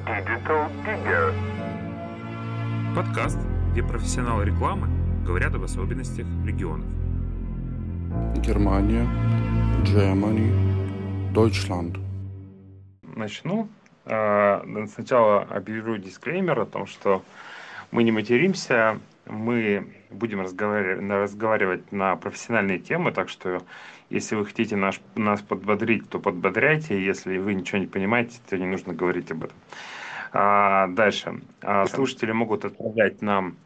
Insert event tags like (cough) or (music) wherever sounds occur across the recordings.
Digital Digger. Подкаст, где профессионалы рекламы говорят об особенностях регионов. Германия, Germany, Deutschland. начну. А, Сначала объявлю дисклеймер о том, что мы не материмся, мы будем разговаривать, на профессиональные темы, так что если вы хотите наш, нас подбодрить, то подбодряйте, если вы ничего не понимаете, то не нужно говорить об этом. А, дальше. А, слушатели могут отправлять нам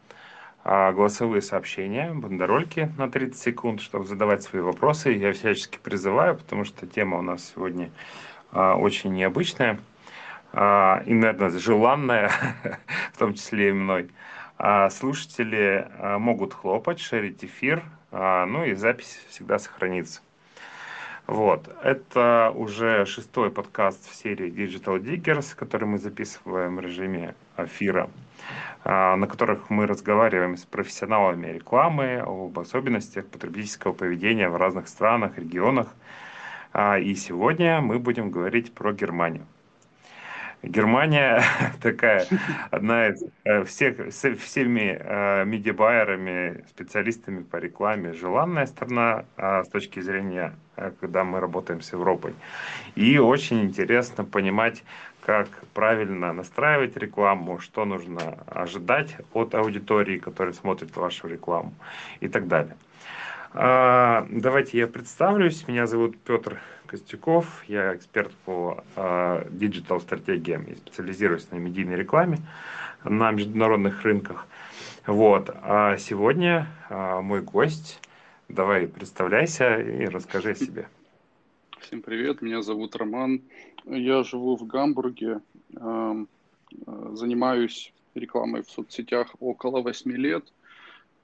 а, голосовые сообщения, бандерольки на 30 секунд, чтобы задавать свои вопросы. Я всячески призываю, потому что тема у нас сегодня а, очень необычная а, и, наверное, желанная, (laughs) в том числе и мной. А, Слушатели а, могут хлопать, шерить эфир, а, ну и запись всегда сохранится. Вот, это уже шестой подкаст в серии Digital Diggers, который мы записываем в режиме эфира, а, на которых мы разговариваем с профессионалами рекламы об особенностях потребительского поведения в разных странах, регионах. А, И сегодня мы будем говорить про Германию. Германия (laughs) такая одна из э, всех со всеми э, медиабайерами, специалистами по рекламе желанная страна а, с точки зрения, э, когда мы работаем с Европой. И очень интересно понимать, как правильно настраивать рекламу, что нужно ожидать от аудитории, которая смотрит вашу рекламу и так далее. А, Давайте я представлюсь. Меня зовут Петр Костюков. Я эксперт по а, диджитал-стратегиям и специализируюсь на медийной рекламе на международных рынках. Вот. А сегодня а, мой гость. Давай представляйся и расскажи о себе. Всем привет, меня зовут Роман. Я живу в Гамбурге, э, занимаюсь рекламой в соцсетях около 8 лет,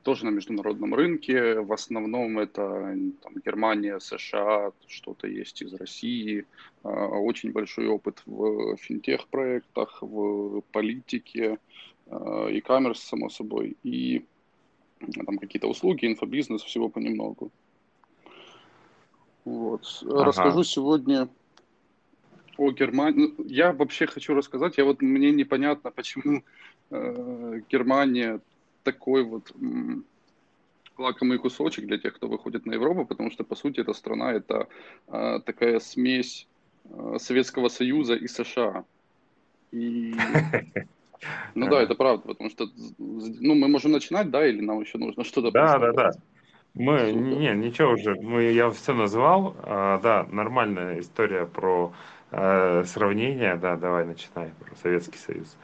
тоже на международном рынке. В основном это там, Германия, США, что-то есть из России. Э, Очень большой опыт в финтех-проектах, в политике, э, e-commerce, само собой, и э, там какие-то услуги, инфобизнес, всего понемногу. Вот. Ага. Расскажу сегодня о Германии. Ну, Я вообще хочу рассказать, я вот мне непонятно, почему э, Германия такой вот лакомый кусочек для тех, кто выходит на Европу, потому что по сути эта страна это э, такая смесь э, Советского Союза и США. И (laughs) ну да, это правда, потому что ну мы можем начинать, да, или нам еще нужно что-то Да, да, да. Мы, не, ничего уже, мы, я все назвал, А, да, нормальная история про э, сравнение, да, давай начинай, про Советский Союз.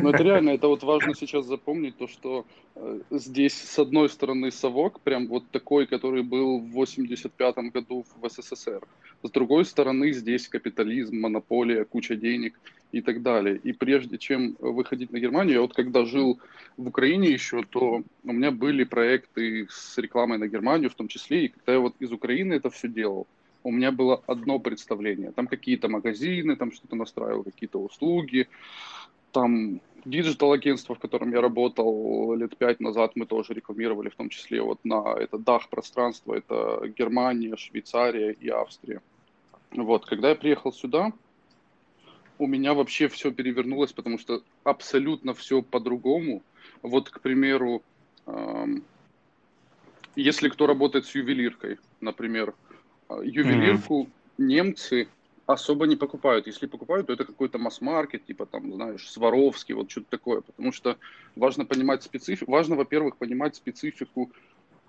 Ну, это реально, (laughs) это вот важно сейчас запомнить, то, что э, здесь, с одной стороны, совок, прям вот такой, который был в 85 году в СССР. С другой стороны, здесь капитализм, монополия, куча денег и так далее. И прежде чем выходить на Германию, я вот когда жил в Украине еще, то у меня были проекты с рекламой на Германию в том числе, и когда я вот из Украины это все делал, у меня было одно представление. Там какие-то магазины, там что-то настраивал, какие-то услуги, там digital -агентство, в котором я работал лет пять назад, мы тоже рекламировали, в том числе вот на это DACH пространство, это Германия, Швейцария и Австрия. Вот, когда я приехал сюда, у меня вообще все перевернулось, потому что абсолютно все по-другому. Вот, к примеру, эм, если кто работает с ювелиркой, например, ювелирку немцы особо не покупают. Если покупают, то это какой-то масс-маркет, типа там, знаешь, Сваровский, вот что-то такое. Потому что важно понимать специфику. Важно, во-первых, понимать специфику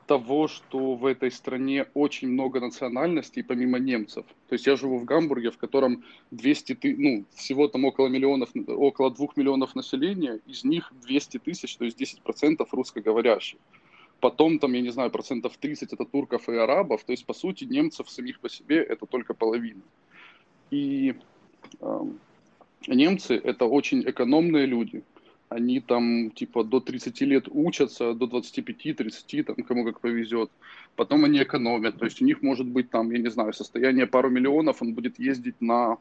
того, что в этой стране очень много национальностей, помимо немцев. То есть я живу в Гамбурге, в котором 200 ты, ну, всего там около миллионов, около двух миллионов населения, из них 200 тысяч, то есть 10% русскоговорящих. Потом там, я не знаю, процентов 30 это турков и арабов, то есть по сути немцев самих по себе это только половина. И эм, немцы это очень экономные люди. Они там типа до 30 лет учатся, до 25-30, там кому как повезет. Потом они экономят. То есть у них может быть там, я не знаю, состояние пару миллионов, он будет ездить на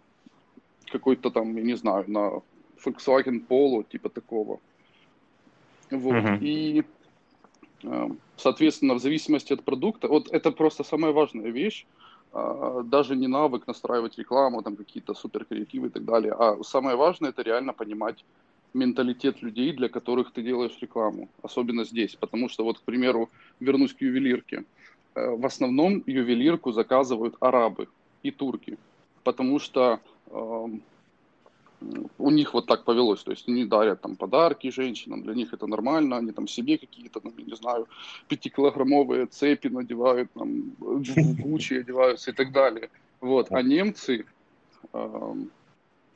какой-то там, я не знаю, на Volkswagen Polo, типа такого. Вот. Мгм. И, э, соответственно, в зависимости от продукта, вот это просто самая важная вещь. а, даже не навык настраивать рекламу, там какие-то суперкреативы и так далее, а самое важное это реально понимать менталитет людей, для которых ты делаешь рекламу, особенно здесь, потому что вот, к примеру, вернусь к ювелирке, э, в основном ювелирку заказывают арабы и турки, потому что э, у них вот так повелось, то есть они дарят там подарки женщинам, для них это нормально, они там себе какие-то, там, не знаю, пятикилограммовые цепи надевают, там, (laughs) гучи одеваются и так далее. Вот, а немцы э,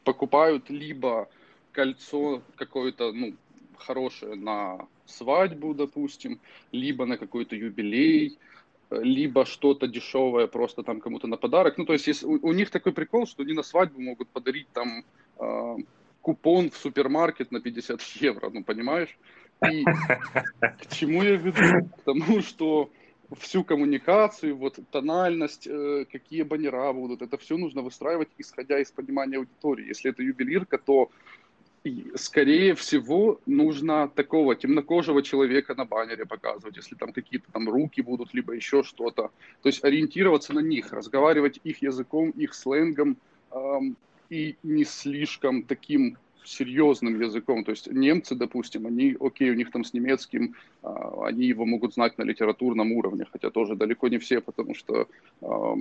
покупают либо кольцо какое-то, ну, хорошее на свадьбу, допустим, либо на какой-то юбилей, либо что-то дешевое просто там кому-то на подарок. Ну, то есть, есть у, у них такой прикол, что они на свадьбу могут подарить там э, купон в супермаркет на 50 евро, ну, понимаешь? И к чему я веду? К тому, что всю коммуникацию, вот тональность, э, какие баннера будут, это все нужно выстраивать, исходя из понимания аудитории. Если это ювелирка, то скорее всего, нужно такого темнокожего человека на баннере показывать, если там какие-то там руки будут, либо еще что-то. То есть ориентироваться на них, разговаривать их языком, их сленгом эм, и не слишком таким серьезным языком. То есть немцы, допустим, они, окей, у них там с немецким, э, они его могут знать на литературном уровне, хотя тоже далеко не все, потому что э,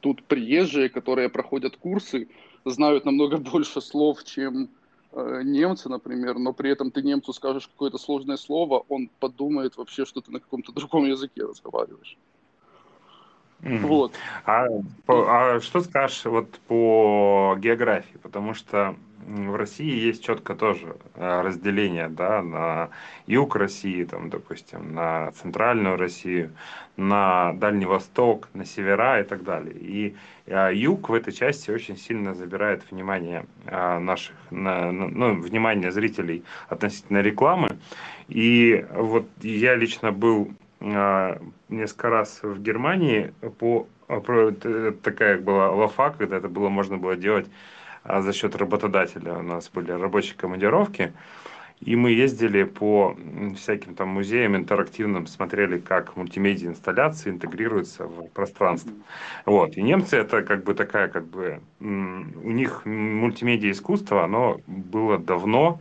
тут приезжие, которые проходят курсы, знают намного (laughs) больше слов, чем э, немцы, например, но при этом ты немцу скажешь какое-то сложное слово, он подумает вообще, что ты на каком-то другом языке разговариваешь. Mm. Вот. А, а что скажешь вот по географии? Потому что в России есть четко тоже э, разделение да, на юг России, там, допустим, на центральную Россию, на Дальний Восток, на севера и так далее. И э, юг в этой части очень сильно забирает внимание э, наших, ну, внимание зрителей относительно рекламы. И вот я лично был несколько раз в Германии по такая была лафа, когда это было можно было делать а за счет работодателя. У нас были рабочие командировки, и мы ездили по всяким там музеям интерактивным, смотрели, как мультимедиа инсталляции интегрируются в пространство. Вот. И немцы это как бы такая, как бы, у них мультимедиа искусство, оно было давно,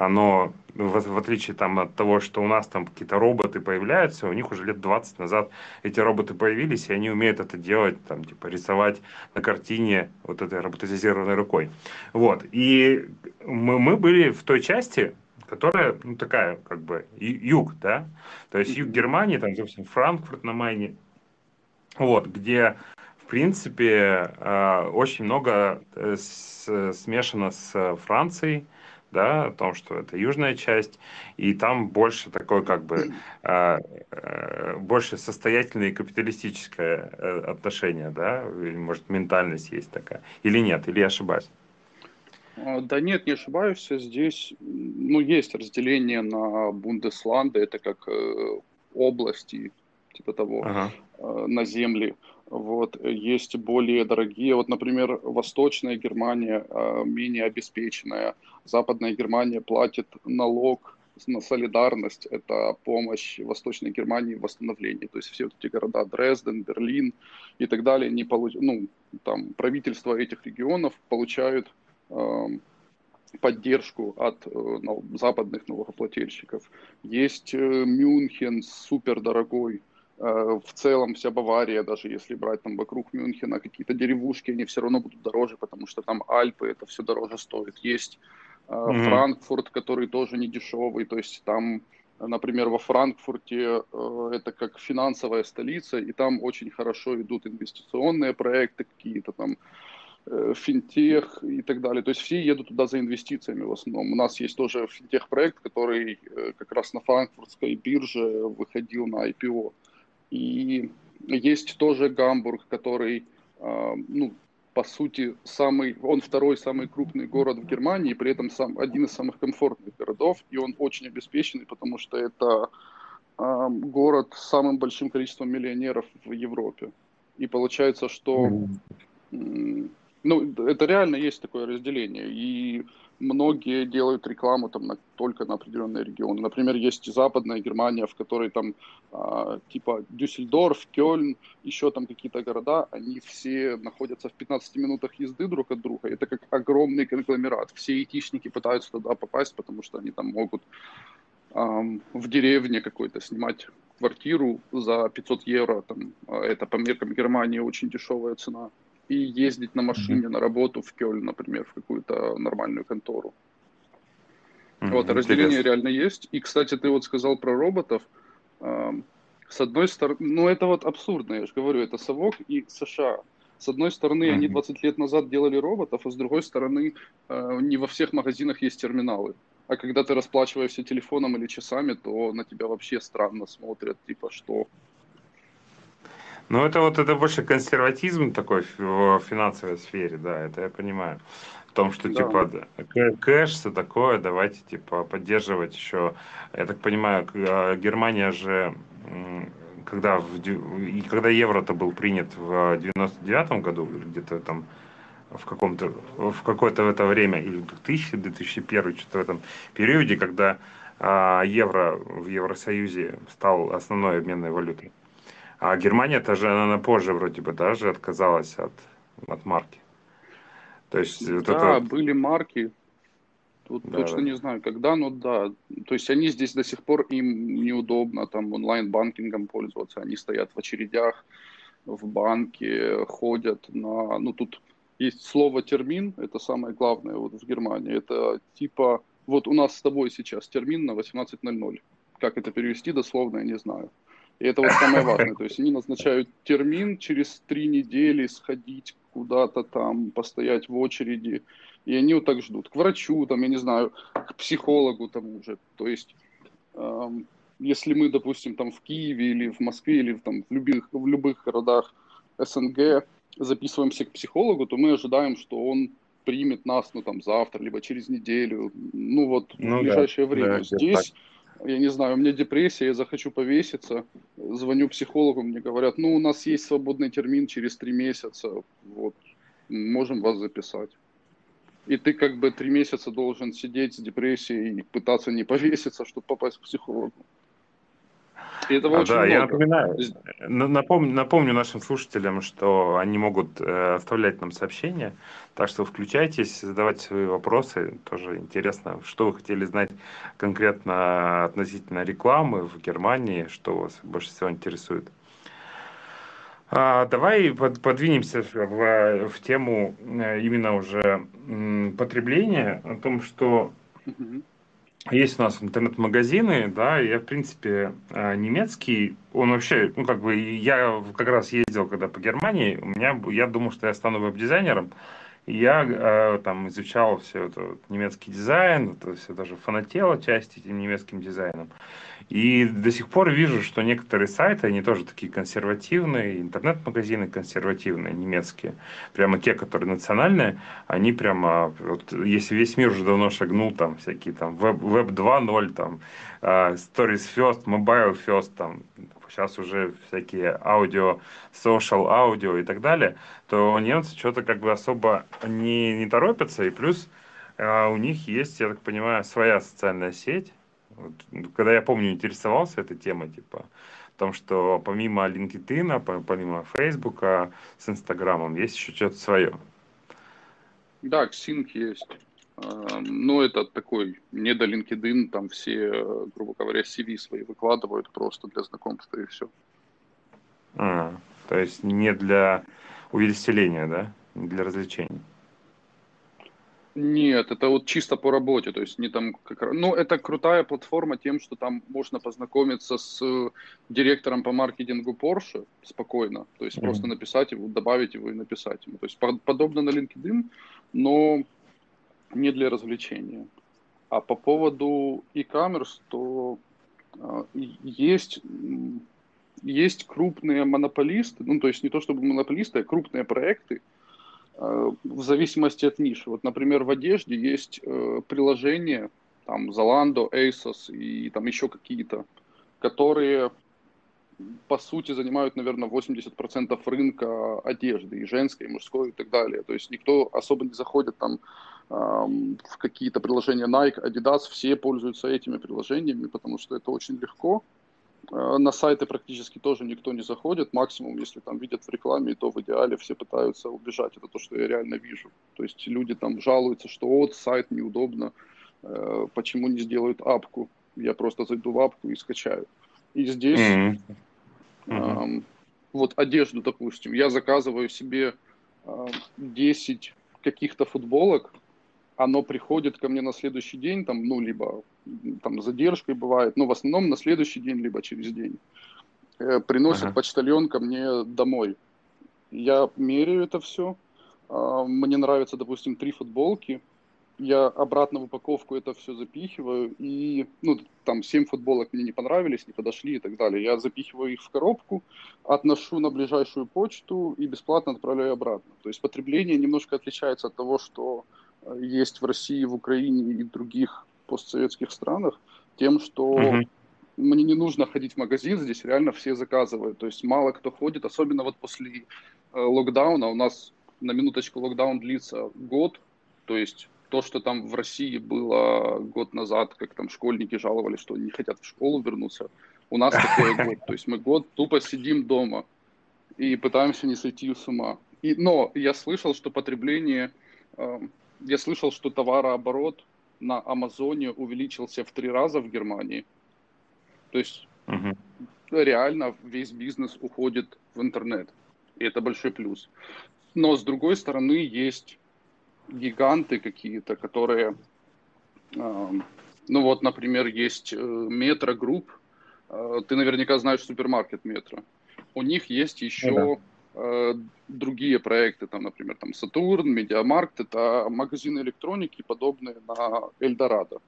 оно в, в отличие там от того, что у нас там какие-то роботы появляются, у них уже лет 20 назад эти роботы появились, и они умеют это делать, там, типа, рисовать на картине вот этой роботизированной рукой. Вот. И мы, мы были в той части, которая, ну, такая, как бы, юг, да, то есть юг Германии, там, допустим, Франкфурт на Майне, вот, где, в принципе, э, очень много э, смешано с Францией, да, о том, что это южная часть, и там больше такое как бы э, э, больше состоятельное и капиталистическое э, отношение, да, или может ментальность есть такая, или нет, или я ошибаюсь? А, да нет, не ошибаюсь, здесь, ну, есть разделение на Бундесланды, это как э, области, типа того, ага. э, на земли, вот, есть более дорогие, вот, например, Восточная Германия э, менее обеспеченная, Западная Германия платит налог на солидарность, это помощь Восточной Германии в восстановлении. То есть все вот эти города Дрезден, Берлин и так далее, не получ... ну, там, правительства этих регионов получают э, поддержку от э, западных налогоплательщиков. Есть э, Мюнхен, супер дорогой Э, в целом вся Бавария, даже если брать там вокруг Мюнхена какие-то деревушки, они все равно будут дороже, потому что там Альпы, это все дороже стоит. Есть mm-hmm. Франкфурт, который тоже не дешевый, то есть там, например, во Франкфурте э, это как финансовая столица, и там очень хорошо идут инвестиционные проекты какие-то там, финтех и так далее. То есть все едут туда за инвестициями в основном. У нас есть тоже финтех-проект, который как раз на франкфуртской бирже выходил на IPO. И есть тоже Гамбург, который, а, ну, по сути, самый, он второй самый крупный город в Германии, при этом сам, один из самых комфортных городов, и он очень обеспеченный, потому что это э, город с самым большим количеством миллионеров в Европе. И получается, что, ну, это реально есть такое разделение. И многие делают рекламу там на, только на определенные регионы. Например, есть западная Германия, в которой там э, типа Дюссельдорф, Кёльн, еще там какие-то города, они все находятся в 15 минутах езды друг от друга. Это как огромный конгломерат. Все айтишники пытаются туда попасть, потому что они там могут э, в деревне какой-то снимать квартиру за 500 евро. Там, а это по меркам Германии очень дешевая цена и ездить на машине mm-hmm. на работу в Кёльн, например, в какую-то нормальную контору. Mm-hmm. Вот, разделение реально есть. И, кстати, ты вот сказал про роботов. С одной стороны, ну это вот абсурдно, я же говорю, это совок и США. С одной стороны, mm-hmm. они 20 лет назад делали роботов, а с другой стороны, э, не во всех магазинах есть терминалы. А когда ты расплачиваешься телефоном или часами, то на тебя вообще странно смотрят, типа, что ну, это вот это больше консерватизм такой в финансовой сфере, да, это я понимаю. В том, что, да. типа, кэш, все такое, давайте, типа, поддерживать еще. Я так понимаю, а, Германия же, когда, в, когда евро-то был принят в 99 году, или где-то там в каком-то, в какое-то в это время, или 2000, 2001, что-то в этом периоде, когда а, евро в Евросоюзе стал основной обменной валютой. А Германия тоже, она позже вроде бы даже отказалась от, от марки. То есть, да, вот это... были марки. Тут да, точно да. не знаю, когда, но да. То есть они здесь до сих пор, им неудобно там онлайн-банкингом пользоваться. Они стоят в очередях в банке, ходят на... Ну, тут есть слово термин, это самое главное вот в Германии. Это типа, вот у нас с тобой сейчас термин на 18.00. Как это перевести дословно, я не знаю. И это вот самое (laughs) важное. То есть они назначают термин через три недели сходить куда-то там, постоять в очереди. И они вот так ждут. К врачу, там, я не знаю, к психологу тому же. То есть, эм, если мы, допустим, там в Киеве или в Москве или там, в, любых, в любых городах СНГ записываемся к психологу, то мы ожидаем, что он примет нас, ну, там, завтра, либо через неделю, ну, вот, ну, в ближайшее да, время. Да, Здесь я не знаю, у меня депрессия, я захочу повеситься, звоню психологу, мне говорят, ну, у нас есть свободный термин через три месяца, вот, можем вас записать. И ты как бы три месяца должен сидеть с депрессией и пытаться не повеситься, чтобы попасть к психологу. И этого а, очень да, много. я напоминаю, напомню, напомню нашим слушателям, что они могут э, оставлять нам сообщения, так что включайтесь, задавайте свои вопросы. Тоже интересно, что вы хотели знать конкретно относительно рекламы в Германии, что вас больше всего интересует. А, давай под, подвинемся в, в тему э, именно уже потребления, о том, что есть у нас интернет-магазины, да, я, в принципе, э, немецкий, он вообще, ну, как бы, я как раз ездил, когда по Германии, у меня, я думал, что я стану веб-дизайнером, я э, там изучал все это вот, немецкий дизайн, это все даже фанатело часть этим немецким дизайном. И до сих пор вижу, что некоторые сайты, они тоже такие консервативные, интернет-магазины консервативные, немецкие, прямо те, которые национальные, они прямо, вот, если весь мир уже давно шагнул, там всякие там Web, Web 2.0, там uh, Stories First, Mobile First, там сейчас уже всякие аудио, social аудио и так далее, то немцы что-то как бы особо не, не торопятся, и плюс uh, у них есть, я так понимаю, своя социальная сеть, вот, когда я помню, интересовался этой темой, типа, том, что помимо LinkedIn, помимо Facebook, с Инстаграмом есть еще что-то свое. Да, Xing есть. А, ну, это такой, не до LinkedIn, там все, грубо говоря, CV свои выкладывают просто для знакомства и все. А, то есть не для увеселения, да? Не для развлечений. Нет, это вот чисто по работе, то есть не там как... Ну, это крутая платформа тем, что там можно познакомиться с директором по маркетингу Porsche спокойно, то есть mm-hmm. просто написать его, добавить его и написать ему. То есть подобно на LinkedIn, но не для развлечения. А по поводу e-commerce, то э, есть, есть крупные монополисты, ну, то есть не то чтобы монополисты, а крупные проекты, Э, в зависимости от ниши. Вот, например, в одежде есть э, приложения, там, Zalando, ASOS и там еще какие-то, которые, по сути, занимают, наверное, 80% рынка одежды, и женской, и мужской, и так далее. То есть никто особо не заходит там в какие-то приложения Nike, Adidas, все пользуются этими приложениями, потому что это очень легко. Э, на сайты практически тоже никто не заходит. Максимум, если там видят в рекламе, то в идеале все пытаются убежать. Это то, что я реально вижу. То есть люди там жалуются, что вот сайт неудобно, э, почему не сделают апку. Я просто зайду в апку и скачаю. И здесь mm-hmm. Mm-hmm. вот одежду, допустим, я заказываю себе 10 каких-то футболок, оно приходит ко мне на следующий день, там, ну, либо там задержкой бывает, но в основном на следующий день, либо через день. Э, приносит ага. почтальон ко мне домой. Я меряю это все. Э, мне нравится, допустим, три футболки. Я обратно в упаковку это все запихиваю. И, ну, там, семь футболок мне не понравились, не подошли и так далее. Я запихиваю их в коробку, отношу на ближайшую почту и бесплатно отправляю обратно. То есть потребление немножко отличается от того, что есть в России, в Украине и других постсоветских странах, тем, что угу. мне не нужно ходить в магазин, здесь реально все заказывают. То есть мало кто ходит, особенно вот после э, локдауна. У нас на минуточку локдаун длится год, то есть то, что там в России было год назад, как там школьники жаловались, что не хотят в школу вернуться, у нас такой год. То есть мы год тупо сидим дома и пытаемся не сойти с ума. И, но я слышал, что потребление э, я слышал, что товарооборот на Амазоне увеличился в три раза в Германии. То есть угу. реально весь бизнес уходит в интернет. И это большой плюс. Но с другой стороны есть гиганты какие-то, которые, э, ну вот, например, есть Metro Group. Э, ты наверняка знаешь супермаркет Метро. У них есть еще ну, да Э, другие проекты, там, например, там Saturn, MediaMarkt, это магазины электроники, подобные на Эльдорадо.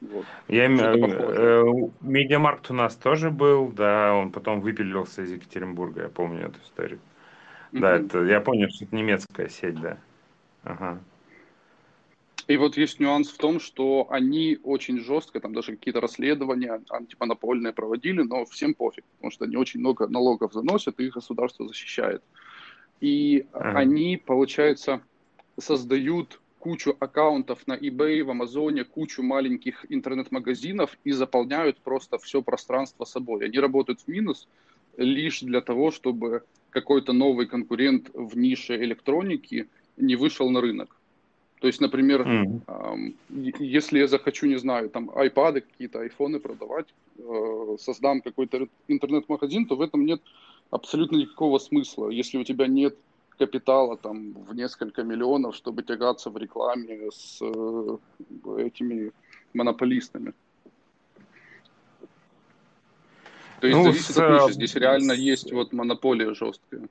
Вот. Я, э, MediaMarkt у нас тоже был, да, он потом выпилился из Екатеринбурга, я помню эту историю. Mm-hmm. Да, это, я понял, что это немецкая сеть, да. Ага. И вот есть нюанс в том, что они очень жестко, там даже какие-то расследования антимонопольные проводили, но всем пофиг, потому что они очень много налогов заносят, и их государство защищает. И ага. они, получается, создают кучу аккаунтов на eBay, в Амазоне, кучу маленьких интернет-магазинов и заполняют просто все пространство собой. Они работают в минус лишь для того, чтобы какой-то новый конкурент в нише электроники не вышел на рынок. То есть, например, mm. э, если я захочу, не знаю, там айпады, какие-то айфоны продавать, э, создам какой-то интернет-магазин, то в этом нет абсолютно никакого смысла. Если у тебя нет капитала там в несколько миллионов, чтобы тягаться в рекламе с э, этими монополистами. То есть ну, зависит с... от ниши. Здесь реально есть вот монополия жесткая.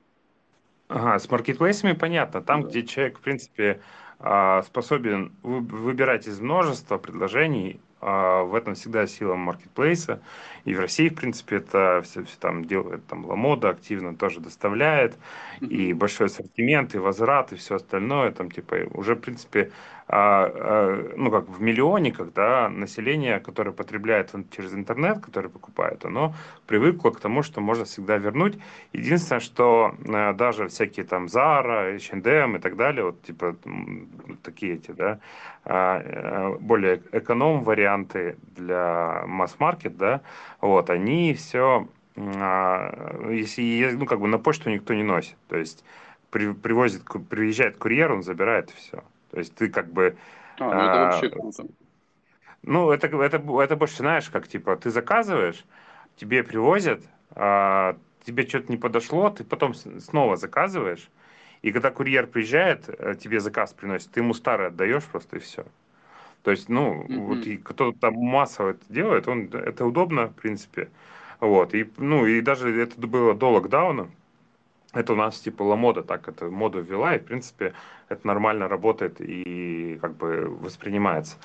Ага, с маркетплейсами понятно. Там, да. где человек, в принципе, а, способен выбирать из множества предложений. А, в этом всегда сила маркетплейса. И в России, в принципе, это все, все там делает, там Ламода активно тоже доставляет. И большой ассортимент, и возврат, и все остальное. Там, типа, уже, в принципе, а, а, ну, как в миллионниках, да, население, которое потребляет через интернет, которое покупает, оно привыкло к тому, что можно всегда вернуть. Единственное, что а, даже всякие там Zara, H&M и так далее, вот типа такие эти, да, а, более эконом варианты для масс-маркет, да, вот, они все, а, если, ну, как бы на почту никто не носит, то есть при, привозит, приезжает курьер, он забирает все. То есть ты как бы... А, ну это а, вообще круто. Ну, это, это, это больше, знаешь, как, типа, ты заказываешь, тебе привозят, а, тебе что-то не подошло, ты потом снова заказываешь, и когда курьер приезжает, э, тебе заказ приносит, ты ему старый отдаешь просто и все. То есть, ну, mm-hmm. вот и кто-то там массово это делает, он, это удобно, в принципе. Вот, и, ну, и даже это было до локдауна, это у нас типа ламода так это моду ввела, и в принципе это нормально работает и как бы воспринимается.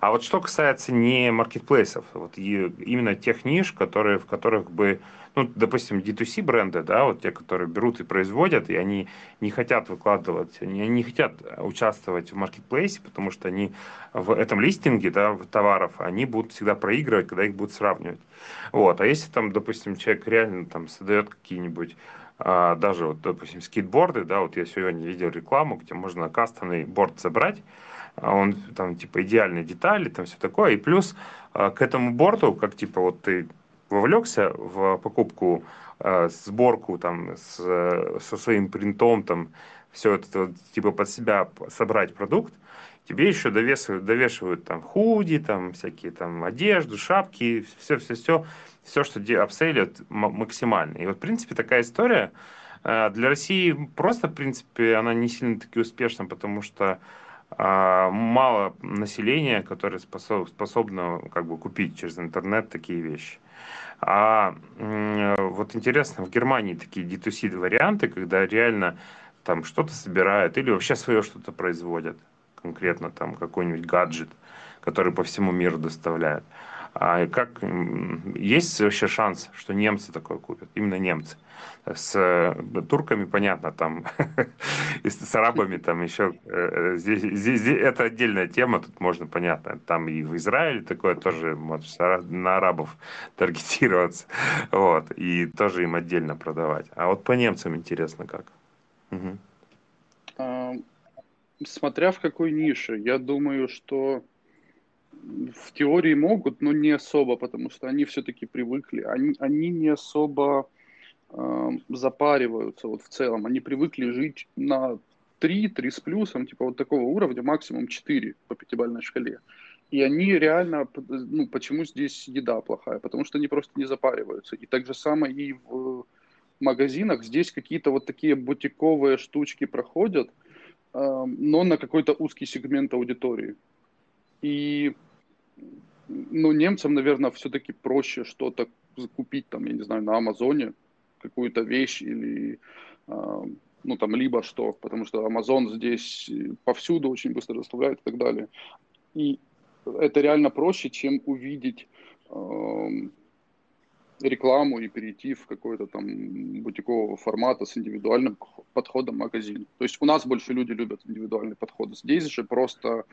А вот что касается не маркетплейсов, вот и именно тех ниш, которые, в которых бы, ну, допустим, D2C бренды, да, вот те, которые берут и производят, и они не хотят выкладывать, они не хотят участвовать в маркетплейсе, потому что они в этом листинге, да, товаров, они будут всегда проигрывать, когда их будут сравнивать. Вот. А если там, допустим, человек реально там создает какие-нибудь а, даже вот, допустим, скейтборды, да, вот я сегодня видел рекламу, где можно кастомный борт забрать, а он там типа идеальные детали, там все такое, и плюс а, к этому борту, как типа вот ты вовлекся в покупку, а, сборку там с, со своим принтом, там все это типа под себя собрать продукт, тебе еще довешивают, довешивают там худи, там всякие там одежду, шапки, все-все-все, все, что апсейлят максимально. И вот, в принципе, такая история э, для России просто, в принципе, она не сильно таки успешна, потому что а, мало населения, которое способ, способно как бы купить через интернет такие вещи. А вот интересно, в Германии такие D2C варианты, когда реально там что-то собирают или вообще свое что-то производят, конкретно там какой-нибудь гаджет, который по всему миру доставляют. А как есть вообще шанс, что немцы такое купят? Именно немцы. С э, турками понятно, там (laughs) и с арабами там еще э, здесь, здесь, здесь это отдельная тема, тут можно понятно. Там и в Израиле такое тоже может на арабов (laughs) таргетироваться, вот и тоже им отдельно продавать. А вот по немцам интересно как. Угу. Смотря в какой нише, я думаю, что в теории могут, но не особо, потому что они все-таки привыкли. Они, они не особо э, запариваются вот в целом. Они привыкли жить на 3, 3 с плюсом, типа вот такого уровня, максимум 4 по пятибалльной шкале. И они реально, ну, почему здесь еда плохая? Потому что они просто не запариваются. И так же самое и в магазинах. Здесь какие-то вот такие бутиковые штучки проходят, но на какой-то узкий сегмент аудитории. И ну, немцам, наверное, все-таки проще что-то закупить, там, я не знаю, на Амазоне, какую-то вещь или, э, ну, там, либо что, потому что Амазон здесь повсюду очень быстро доставляет и так далее. И это реально проще, чем увидеть э, рекламу и перейти в какой-то там бутикового формата с индивидуальным подходом магазин. То есть у нас больше люди любят индивидуальный подход. Здесь же просто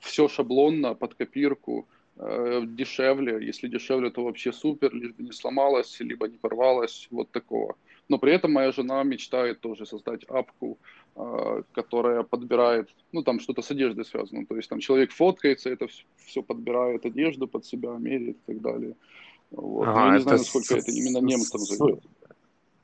все шаблонно, под копирку, э, дешевле. Если дешевле, то вообще супер, лишь бы не сломалось, либо не порвалось, вот такого. Но при этом моя жена мечтает тоже создать апку, э, которая подбирает, ну там что-то с одеждой связано. То есть там человек фоткается, это все подбирает одежду под себя, меряет и так далее. Вот. Ага, я не знаю, насколько с, это именно немцам зайдет.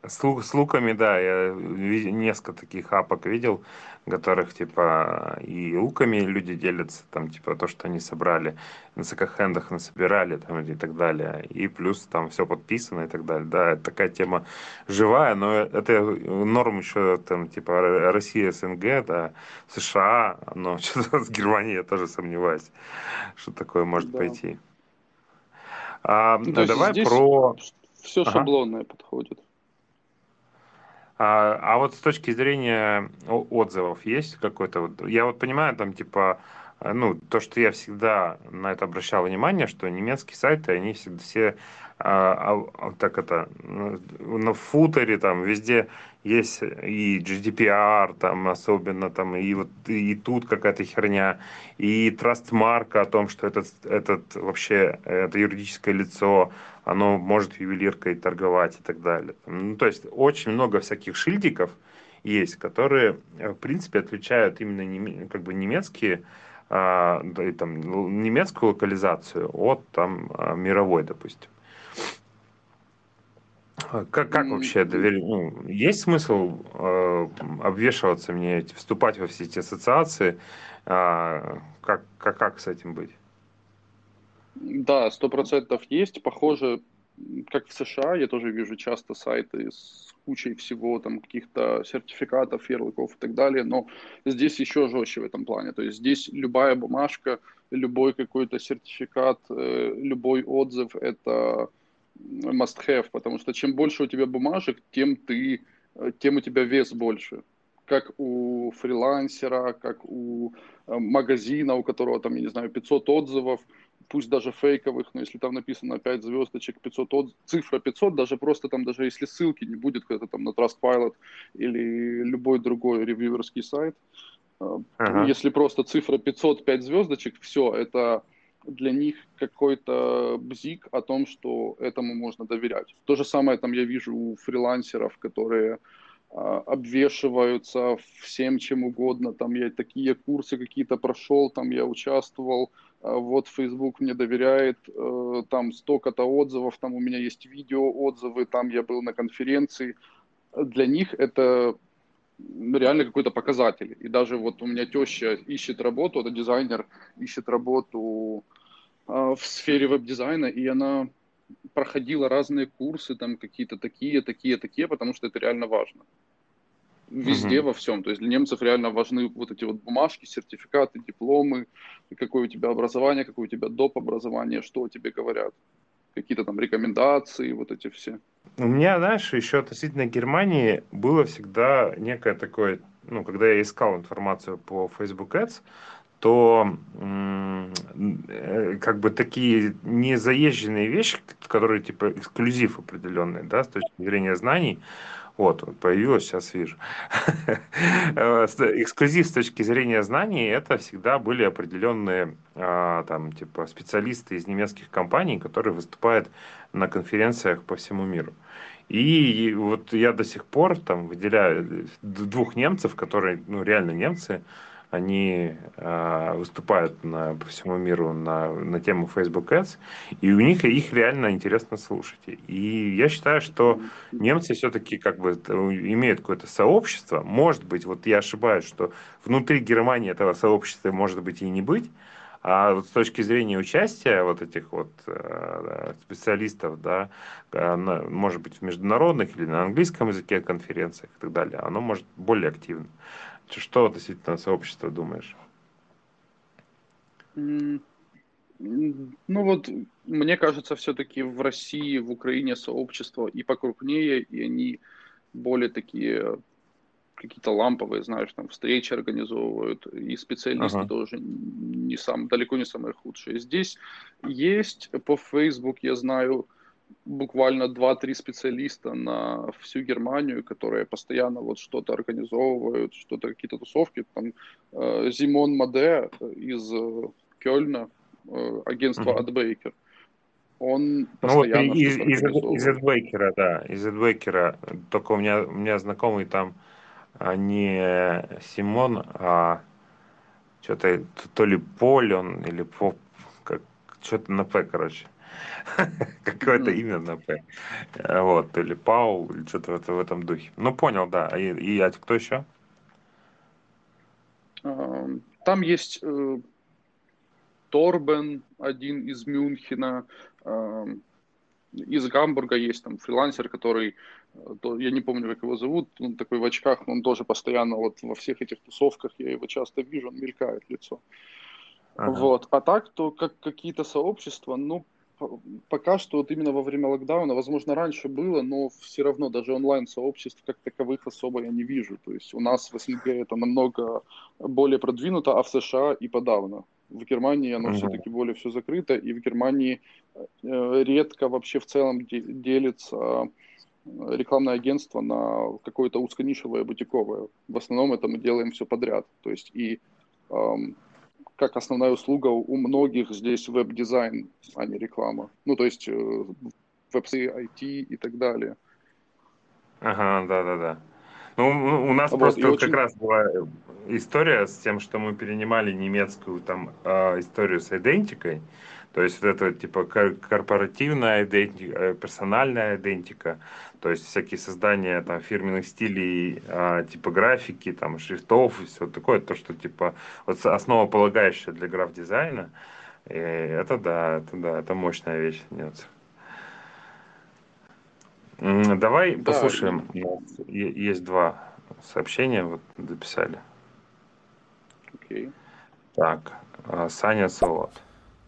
С, с луками, да, я несколько таких апок видел, которых, типа, и луками люди делятся, там, типа, то, что они собрали, на секонд-хендах насобирали, там, и так далее, и плюс там все подписано и так далее, да, такая тема живая, но это норм еще, там, типа, Россия, СНГ, да, США, но (laughs) что-то с Германией я тоже сомневаюсь, что такое может да. пойти. А, ну, давай про... Все ага. шаблонное подходит. А, а вот с точки зрения отзывов есть какой-то вот, я вот понимаю там типа, ну то, что я всегда на это обращал внимание, что немецкие сайты они всегда все а, а, так это на футере там везде есть и GDPR там особенно там и вот и тут какая-то херня и трастмарка о том, что этот этот вообще это юридическое лицо оно может ювелиркой торговать и так далее. Ну, то есть очень много всяких шильдиков есть, которые, в принципе, отличают именно как бы немецкие, а, там, немецкую локализацию от там, а, мировой, допустим. Как, как вообще доверие? Ну, есть смысл э, обвешиваться мне, вступать во все эти ассоциации? Э, как, как, как с этим быть? Да, сто процентов есть. Похоже, как в США, я тоже вижу часто сайты с кучей всего, там, каких-то сертификатов, ярлыков и так далее, но здесь еще жестче в этом плане. То есть здесь любая бумажка, любой какой-то сертификат, э, любой отзыв – это must-have, потому что чем больше у тебя бумажек, тем ты, э, тем у тебя вес больше как у фрилансера, как у э, магазина, у которого там, я не знаю, 500 отзывов, пусть даже фейковых, но если там написано 5 звездочек, 500 от... цифра 500, даже просто там, даже если ссылки не будет, когда там на Trustpilot или любой другой ревьюерский сайт, uh-huh. если просто цифра 500, 5 звездочек, все, это для них какой-то бзик о том, что этому можно доверять. То же самое там я вижу у фрилансеров, которые а, обвешиваются всем чем угодно. Там я такие курсы какие-то прошел, там я участвовал, а, вот Facebook мне доверяет, э, там столько-то отзывов, там у меня есть видео отзывы, там я был на конференции. Для них это реально какой-то показатель. И даже вот у меня теща ищет работу, это дизайнер, ищет работу э, в сфере веб-дизайна, и она проходила разные курсы, там какие-то такие, такие, такие, потому что это реально важно. Везде, mm-hmm. во всем. То есть для немцев реально важны вот эти вот бумажки, сертификаты, дипломы, какое у тебя образование, какое у тебя доп. образование, что тебе говорят какие-то там рекомендации, вот эти все. У меня, знаешь, еще относительно Германии было всегда некое такое, ну, когда я искал информацию по Facebook Ads, то э, как бы такие незаезженные вещи, которые типа эксклюзив определенный, да, с точки зрения знаний, вот, появилось, сейчас вижу. (laughs) Э, эксклюзив с точки зрения знаний, это всегда были определенные а, там, типа, специалисты из немецких компаний, которые выступают на конференциях по всему миру. И вот я до сих пор там выделяю двух немцев, которые, ну, реально немцы, они э, выступают на, по всему миру на, на тему Facebook Ads, и у них их реально интересно слушать. И я считаю, что немцы все-таки как бы имеют какое-то сообщество. Может быть, вот я ошибаюсь, что внутри Германии этого сообщества может быть и не быть, а вот с точки зрения участия вот этих вот э, специалистов, да, э, на, может быть, в международных или на английском языке конференциях и так далее, оно может более активно. Что относительно сообщества думаешь? Ну вот, мне кажется, все-таки в России, в Украине сообщество и покрупнее, и они более такие какие-то ламповые, знаешь, там встречи организовывают, и специалисты ага. тоже не сам, далеко не самые худшие. Здесь есть по Facebook, я знаю, буквально 2-3 специалиста на всю Германию, которые постоянно вот что-то организовывают, что-то, какие-то тусовки. Там э, Зимон Маде из э, Кёльна, э, агентство mm-hmm. AdBaker. Он постоянно ну, вот из, из, из AdBaker, да, из AdBaker. Только у меня, у меня знакомый там а не Симон, а что-то то ли Поль он, или по, как, что-то на П, короче. (laughs) Какое-то имя на П. Э, вот, или Паул, или что-то в, этом духе. Ну, понял, да. И, и а кто еще? Там есть э, Торбен, один из Мюнхена. Из Гамбурга есть там фрилансер, который, э, я не помню, как его зовут, он такой в очках, он тоже постоянно вот во всех этих тусовках, я его часто вижу, он мелькает лицо. Ага. Вот. А так, то как какие-то сообщества, ну, пока что вот именно во время локдауна, возможно, раньше было, но все равно даже онлайн-сообществ как таковых особо я не вижу. То есть у нас в СНГ это намного более продвинуто, а в США и подавно. В Германии оно mm-hmm. все-таки более все закрыто, и в Германии э, редко вообще в целом делится э, рекламное агентство на какое-то узконишевое бутиковое. В основном это мы делаем все подряд. То есть и эм, как основная услуга у многих здесь веб-дизайн, а не реклама. Ну, то есть э, веб-сайты, IT и так далее. Ага, да-да-да. Ну, у нас вот, просто как очень... раз была история с тем, что мы перенимали немецкую там э, историю с идентикой. То есть вот это типа корпоративная идентика, э, персональная идентика, то есть всякие создания там фирменных стилей, а, типографики, там шрифтов и все такое, то, что типа вот основополагающее для граф-дизайна. И это да, это да, это мощная вещь нет. Давай да. послушаем. Есть два сообщения, вот записали. Окей. Так, а, Саня Солод.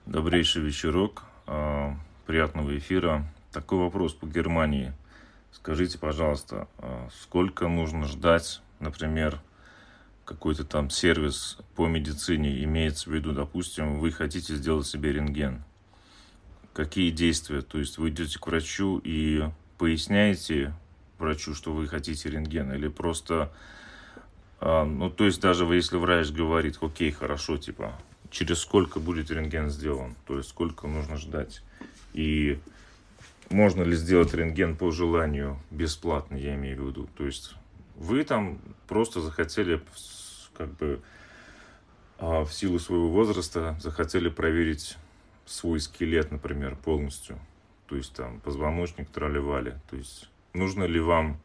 Добрейший вечерок, а, приятного эфира. Такой вопрос по Германии. Скажите, пожалуйста, а, сколько нужно ждать, например, какой-то там сервис по медицине, имеется в виду, допустим, вы хотите сделать себе рентген. Какие действия? То есть вы идете к врачу и поясняете врачу, что вы хотите рентген, или просто, ну, то есть даже если врач говорит, окей, хорошо, типа, через сколько будет рентген сделан, то есть сколько нужно ждать. И можно ли сделать рентген по желанию бесплатно, я имею в виду. То есть вы там просто захотели как бы а, в силу своего возраста захотели проверить свой скелет, например, полностью. То есть там позвоночник тролливали. То есть нужно ли вам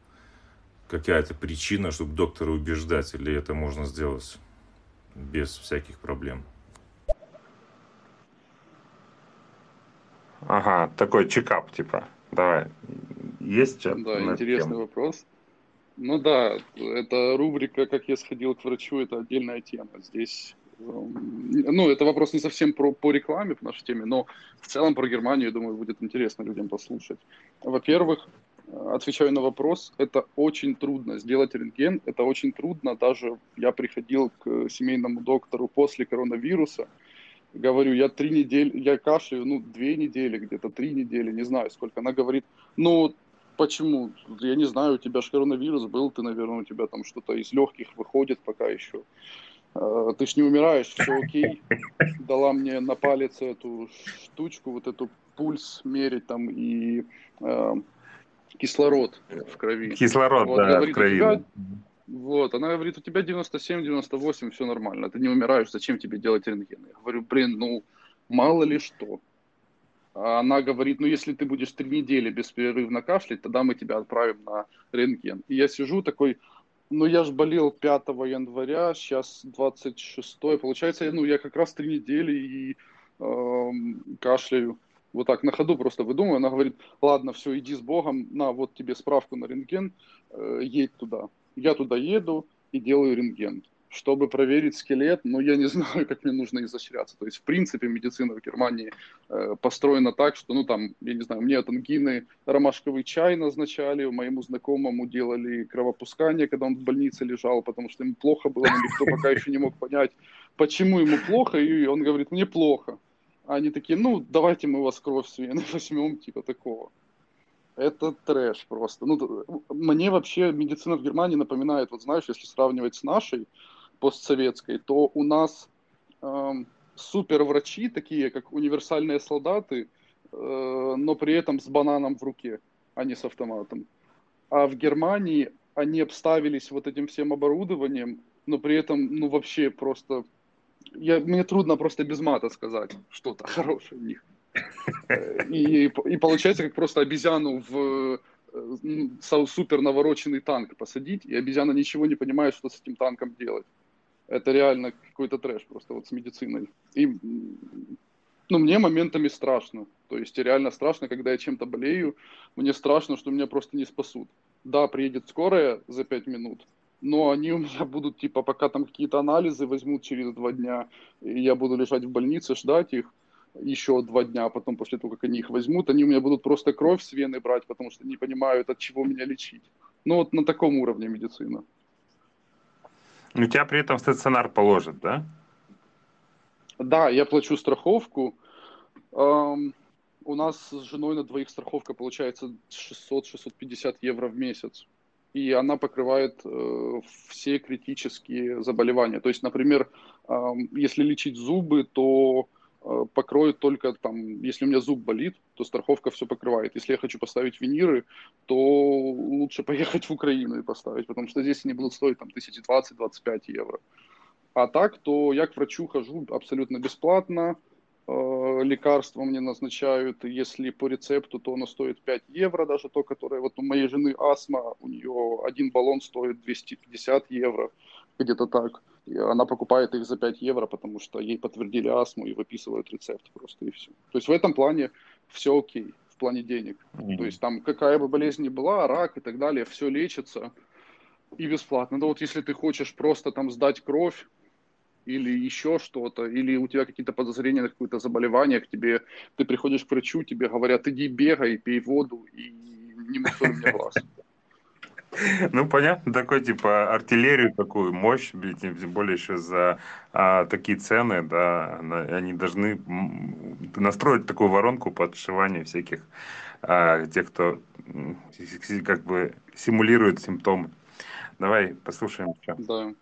какая-то причина, чтобы доктора убеждать, или это можно сделать без всяких проблем? Ага, такой чекап, типа. Давай. Есть что Да, интересный тему? вопрос. Ну да, это рубрика «Как я сходил к врачу» — это отдельная тема. Здесь, эм, ну, это вопрос не совсем про, по рекламе по нашей теме, но в целом про Германию, я думаю, будет интересно людям послушать. Во-первых, отвечаю на вопрос, это очень трудно сделать рентген, это очень трудно, даже я приходил к семейному доктору после коронавируса, говорю, я три недели, я кашляю, ну, две недели, где-то три недели, не знаю сколько. Она говорит, ну, почему? Я не знаю, у тебя же коронавирус был, ты, наверное, у тебя там что-то из легких выходит пока еще. А, ты ж не умираешь, все окей. Дала мне на палец эту штучку, вот эту пульс мерить там и э, кислород в крови. Кислород, вот, да, говорит, в крови. Тебя, вот, она говорит, у тебя 97-98, все нормально, ты не умираешь, зачем тебе делать рентген? Я говорю, блин, ну, мало ли что. А она говорит, ну, если ты будешь три недели беспрерывно кашлять, тогда мы тебя отправим на рентген. И я сижу такой, ну, я же болел 5 января, сейчас 26 получается, ну, я как раз три недели и э, кашляю. Вот так на ходу просто выдумываю. Она говорит, ладно, все, иди с Богом, на, вот тебе справку на рентген, э, едь туда я туда еду и делаю рентген, чтобы проверить скелет, но я не (laughs) знаю, как мне нужно изощряться. То есть, в принципе, медицина в Германии э, построена так, что, ну, там, я не знаю, мне от ангины ромашковый чай назначали, моему знакомому делали кровопускание, когда он в больнице лежал, потому что ему плохо было, но никто пока еще не мог понять, почему ему плохо, и он говорит, мне плохо. А они такие, ну, давайте мы у вас кровь с вены (laughs) возьмем, типа такого это трэш просто. Ну, мне вообще медицина в Германии напоминает, вот знаешь, если сравнивать с нашей постсоветской, то у нас эм, суперврачи, такие как универсальные солдаты, э, но при этом с бананом в руке, а не с автоматом. А в Германии они обставились вот этим всем оборудованием, но при этом, ну, вообще просто... Я, мне трудно просто без мата сказать что-то (laughs) хорошее в них. И, и получается, как просто обезьяну в э, супер навороченный танк посадить, и обезьяна ничего не понимает, что с этим танком делать. Это реально какой-то трэш просто вот с медициной. И ну, мне моментами страшно. То есть реально страшно, когда я чем-то болею. Мне страшно, что меня просто не спасут. Да, приедет скорая за пять минут, но они у меня будут, типа, пока там какие-то анализы возьмут через два дня, и я буду лежать в больнице, ждать их, еще два дня, а потом после того, как они их возьмут, они у меня будут просто кровь с вены брать, потому что не понимают, от чего меня лечить. Ну вот на таком уровне медицина. У тебя при этом стационар положат, да? Да, я плачу страховку. Эм, у нас с женой на двоих страховка получается 600-650 евро в месяц. И она покрывает э, все критические заболевания. То есть, например, э, если лечить зубы, то Э, покроют только там, если у меня зуб болит, то страховка все покрывает. Если я хочу поставить виниры, то лучше поехать в Украину и поставить, потому что здесь они будут стоить там 1020-25 евро. А так, то я к врачу хожу абсолютно бесплатно, э, лекарства мне назначают, если по рецепту, то оно стоит 5 евро, даже то, которое, вот у моей жены астма, у нее один баллон стоит 250 евро, где-то так. И она покупает их за 5 евро, потому что ей подтвердили астму и выписывают рецепт просто и все. То есть в этом плане все окей, в плане денег. Mm-hmm. То есть там какая бы болезнь ни была, рак и так далее, все лечится и бесплатно. Но вот если ты хочешь просто там сдать кровь, или еще что-то, или у тебя какие-то подозрения на какое-то заболевание, к тебе, ты приходишь к врачу, тебе говорят, иди бегай, пей воду и не мусор мне глаз. (laughs) (laughs) Ну, понятно, такой, типа, артиллерию такую, мощь, тем более еще за а, такие цены, да, они должны настроить такую воронку подшивания всяких а, тех, кто как бы симулирует симптомы. Давай послушаем еще. Да.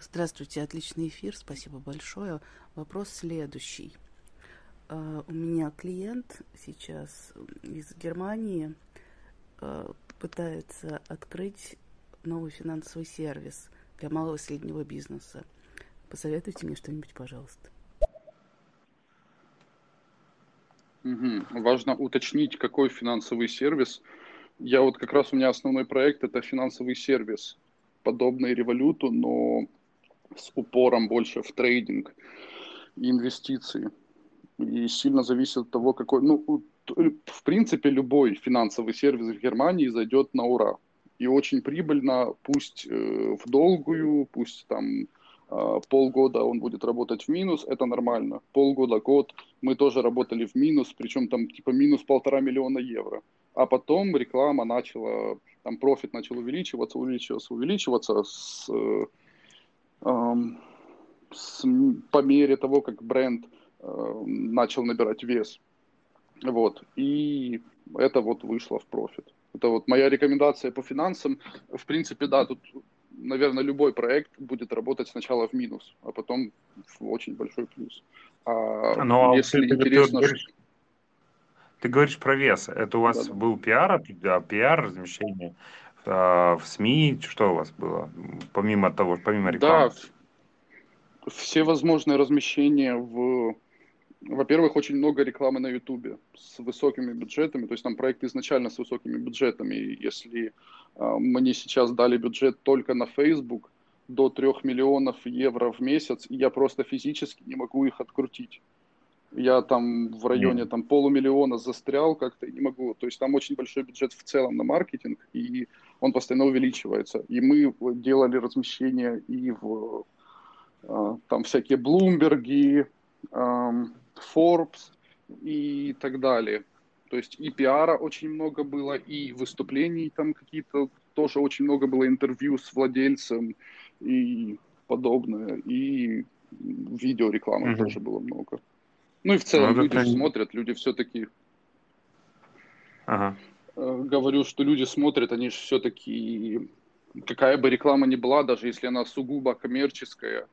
Здравствуйте, отличный эфир, спасибо большое. Вопрос следующий. Uh, у меня клиент сейчас из Германии uh, пытается открыть новый финансовый сервис для малого и среднего бизнеса. Посоветуйте мне что-нибудь, пожалуйста. Угу. Важно уточнить, какой финансовый сервис. Я вот как раз у меня основной проект это финансовый сервис, подобный революту, но с упором больше в трейдинг и инвестиции. И сильно зависит от того, какой... Ну, в принципе, любой финансовый сервис в Германии зайдет на ура. И очень прибыльно, пусть э, в долгую, пусть там э, полгода он будет работать в минус, это нормально. Полгода, год мы тоже работали в минус, причем там типа минус полтора миллиона евро. А потом реклама начала, там профит начал увеличиваться, увеличиваться, увеличиваться с э, с, по мере того, как бренд э, начал набирать вес. Вот. И это вот вышло в профит. Это вот моя рекомендация по финансам. В принципе, да, тут, наверное, любой проект будет работать сначала в минус, а потом в очень большой плюс. А Но если ты, интересно... Ты говоришь, ты говоришь про вес. Это у вас да, был пиар, да, пиар, размещение а, в СМИ, что у вас было, помимо того, помимо рекламы? Да, все возможные размещения в... Во-первых, очень много рекламы на Ютубе с высокими бюджетами, то есть там проект изначально с высокими бюджетами. Если э, мне сейчас дали бюджет только на Facebook до 3 миллионов евро в месяц, я просто физически не могу их открутить я там в районе там полумиллиона застрял как-то и не могу. То есть там очень большой бюджет в целом на маркетинг, и он постоянно увеличивается. И мы делали размещения и в а, там всякие Bloomberg, Forbes и так далее. То есть и пиара очень много было, и выступлений там какие-то тоже очень много было интервью с владельцем и подобное, и видеорекламы mm-hmm. тоже было много. Ну и в целом ну, люди же смотрят, люди все-таки... Ага. Э, говорю, что люди смотрят, они же все-таки... Какая бы реклама ни была, даже если она сугубо коммерческая,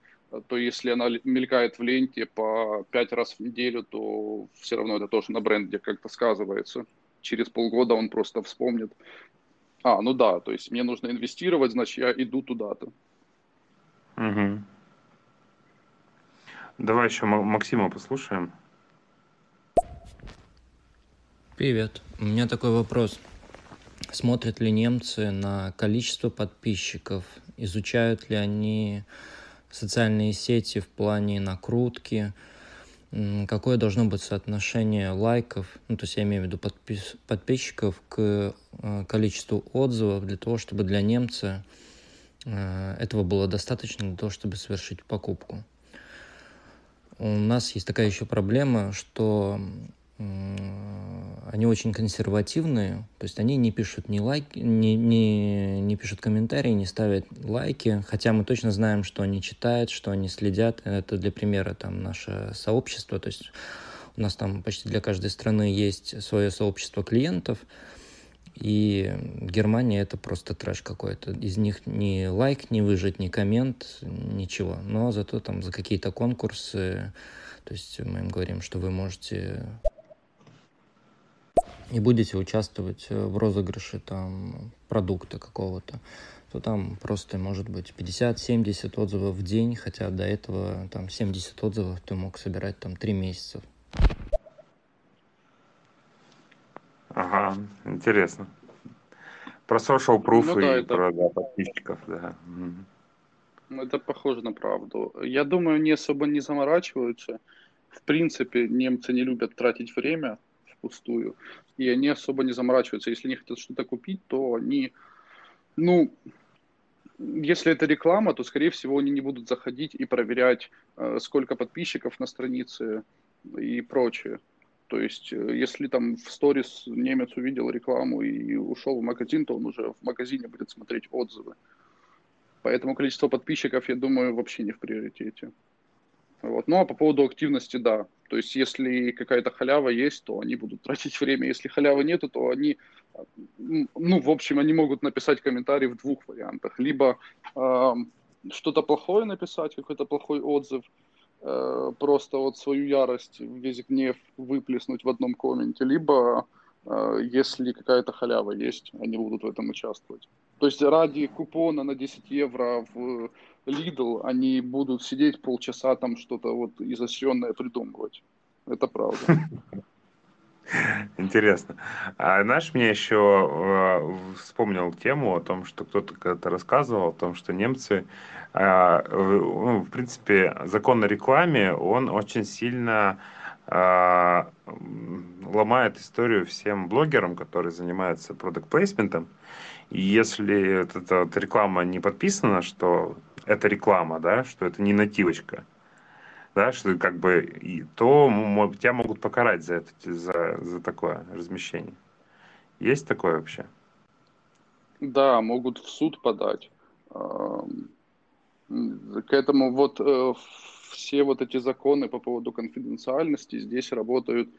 то если она мелькает в ленте по пять раз в неделю, то все равно это тоже на бренде как-то сказывается. Через полгода он просто вспомнит. А, ну да, то есть мне нужно инвестировать, значит, я иду туда-то. Угу. Давай еще Максима послушаем. Привет. У меня такой вопрос. Смотрят ли немцы на количество подписчиков? Изучают ли они социальные сети в плане накрутки? Какое должно быть соотношение лайков, ну, то есть я имею в виду подпис подписчиков к э, количеству отзывов для того, чтобы для немца э, этого было достаточно для того, чтобы совершить покупку? У нас есть такая еще проблема, что они очень консервативные, то есть они не пишут ни лайки, не, не, не пишут комментарии, не ставят лайки, хотя мы точно знаем, что они читают, что они следят. Это для примера там наше сообщество, то есть у нас там почти для каждой страны есть свое сообщество клиентов, и Германия это просто трэш какой-то. Из них ни лайк не выжить, ни коммент, ничего. Но зато там за какие-то конкурсы, то есть мы им говорим, что вы можете и будете участвовать в розыгрыше там продукта какого-то, то там просто может быть 50-70 отзывов в день, хотя до этого там 70 отзывов ты мог собирать там 3 месяца. Ага, интересно. Про social proof ну, да, и это... про да, подписчиков, да. Ну, это похоже на правду. Я думаю, не особо не заморачиваются. В принципе, немцы не любят тратить время впустую, и они особо не заморачиваются. Если они хотят что-то купить, то они, ну, если это реклама, то, скорее всего, они не будут заходить и проверять, э, сколько подписчиков на странице и прочее. То есть, э, если там в сторис немец увидел рекламу и ушел в магазин, то он уже в магазине будет смотреть отзывы. Поэтому количество подписчиков, я думаю, вообще не в приоритете. Вот. Ну а по поводу активности, да. То есть, если какая-то халява есть, то они будут тратить (laughs) время. Если халявы нету, то они, ну, в общем, они могут написать комментарий в двух вариантах. Либо э, что-то плохое написать, какой-то плохой отзыв, э, просто вот свою ярость, весь гнев выплеснуть в одном комменте, либо э, если какая-то халява есть, они будут в этом участвовать. То есть ради купона на 10 евро в Lidl они будут сидеть полчаса там что-то вот изощренное придумывать. Это правда. Интересно. А знаешь, мне еще э, вспомнил тему о том, что кто-то когда-то рассказывал о том, что немцы, э, ну, в принципе, закон о рекламе, он очень сильно э, ломает историю всем блогерам, которые занимаются продукт плейсментом. И если эта, эта реклама не подписана, что это реклама, да, что это не нативочка, да, что как бы, и, то тебя могут покарать за это, за, за такое размещение. Есть такое вообще? Да, могут в суд подать. К этому вот э, все вот эти законы по поводу конфиденциальности здесь работают,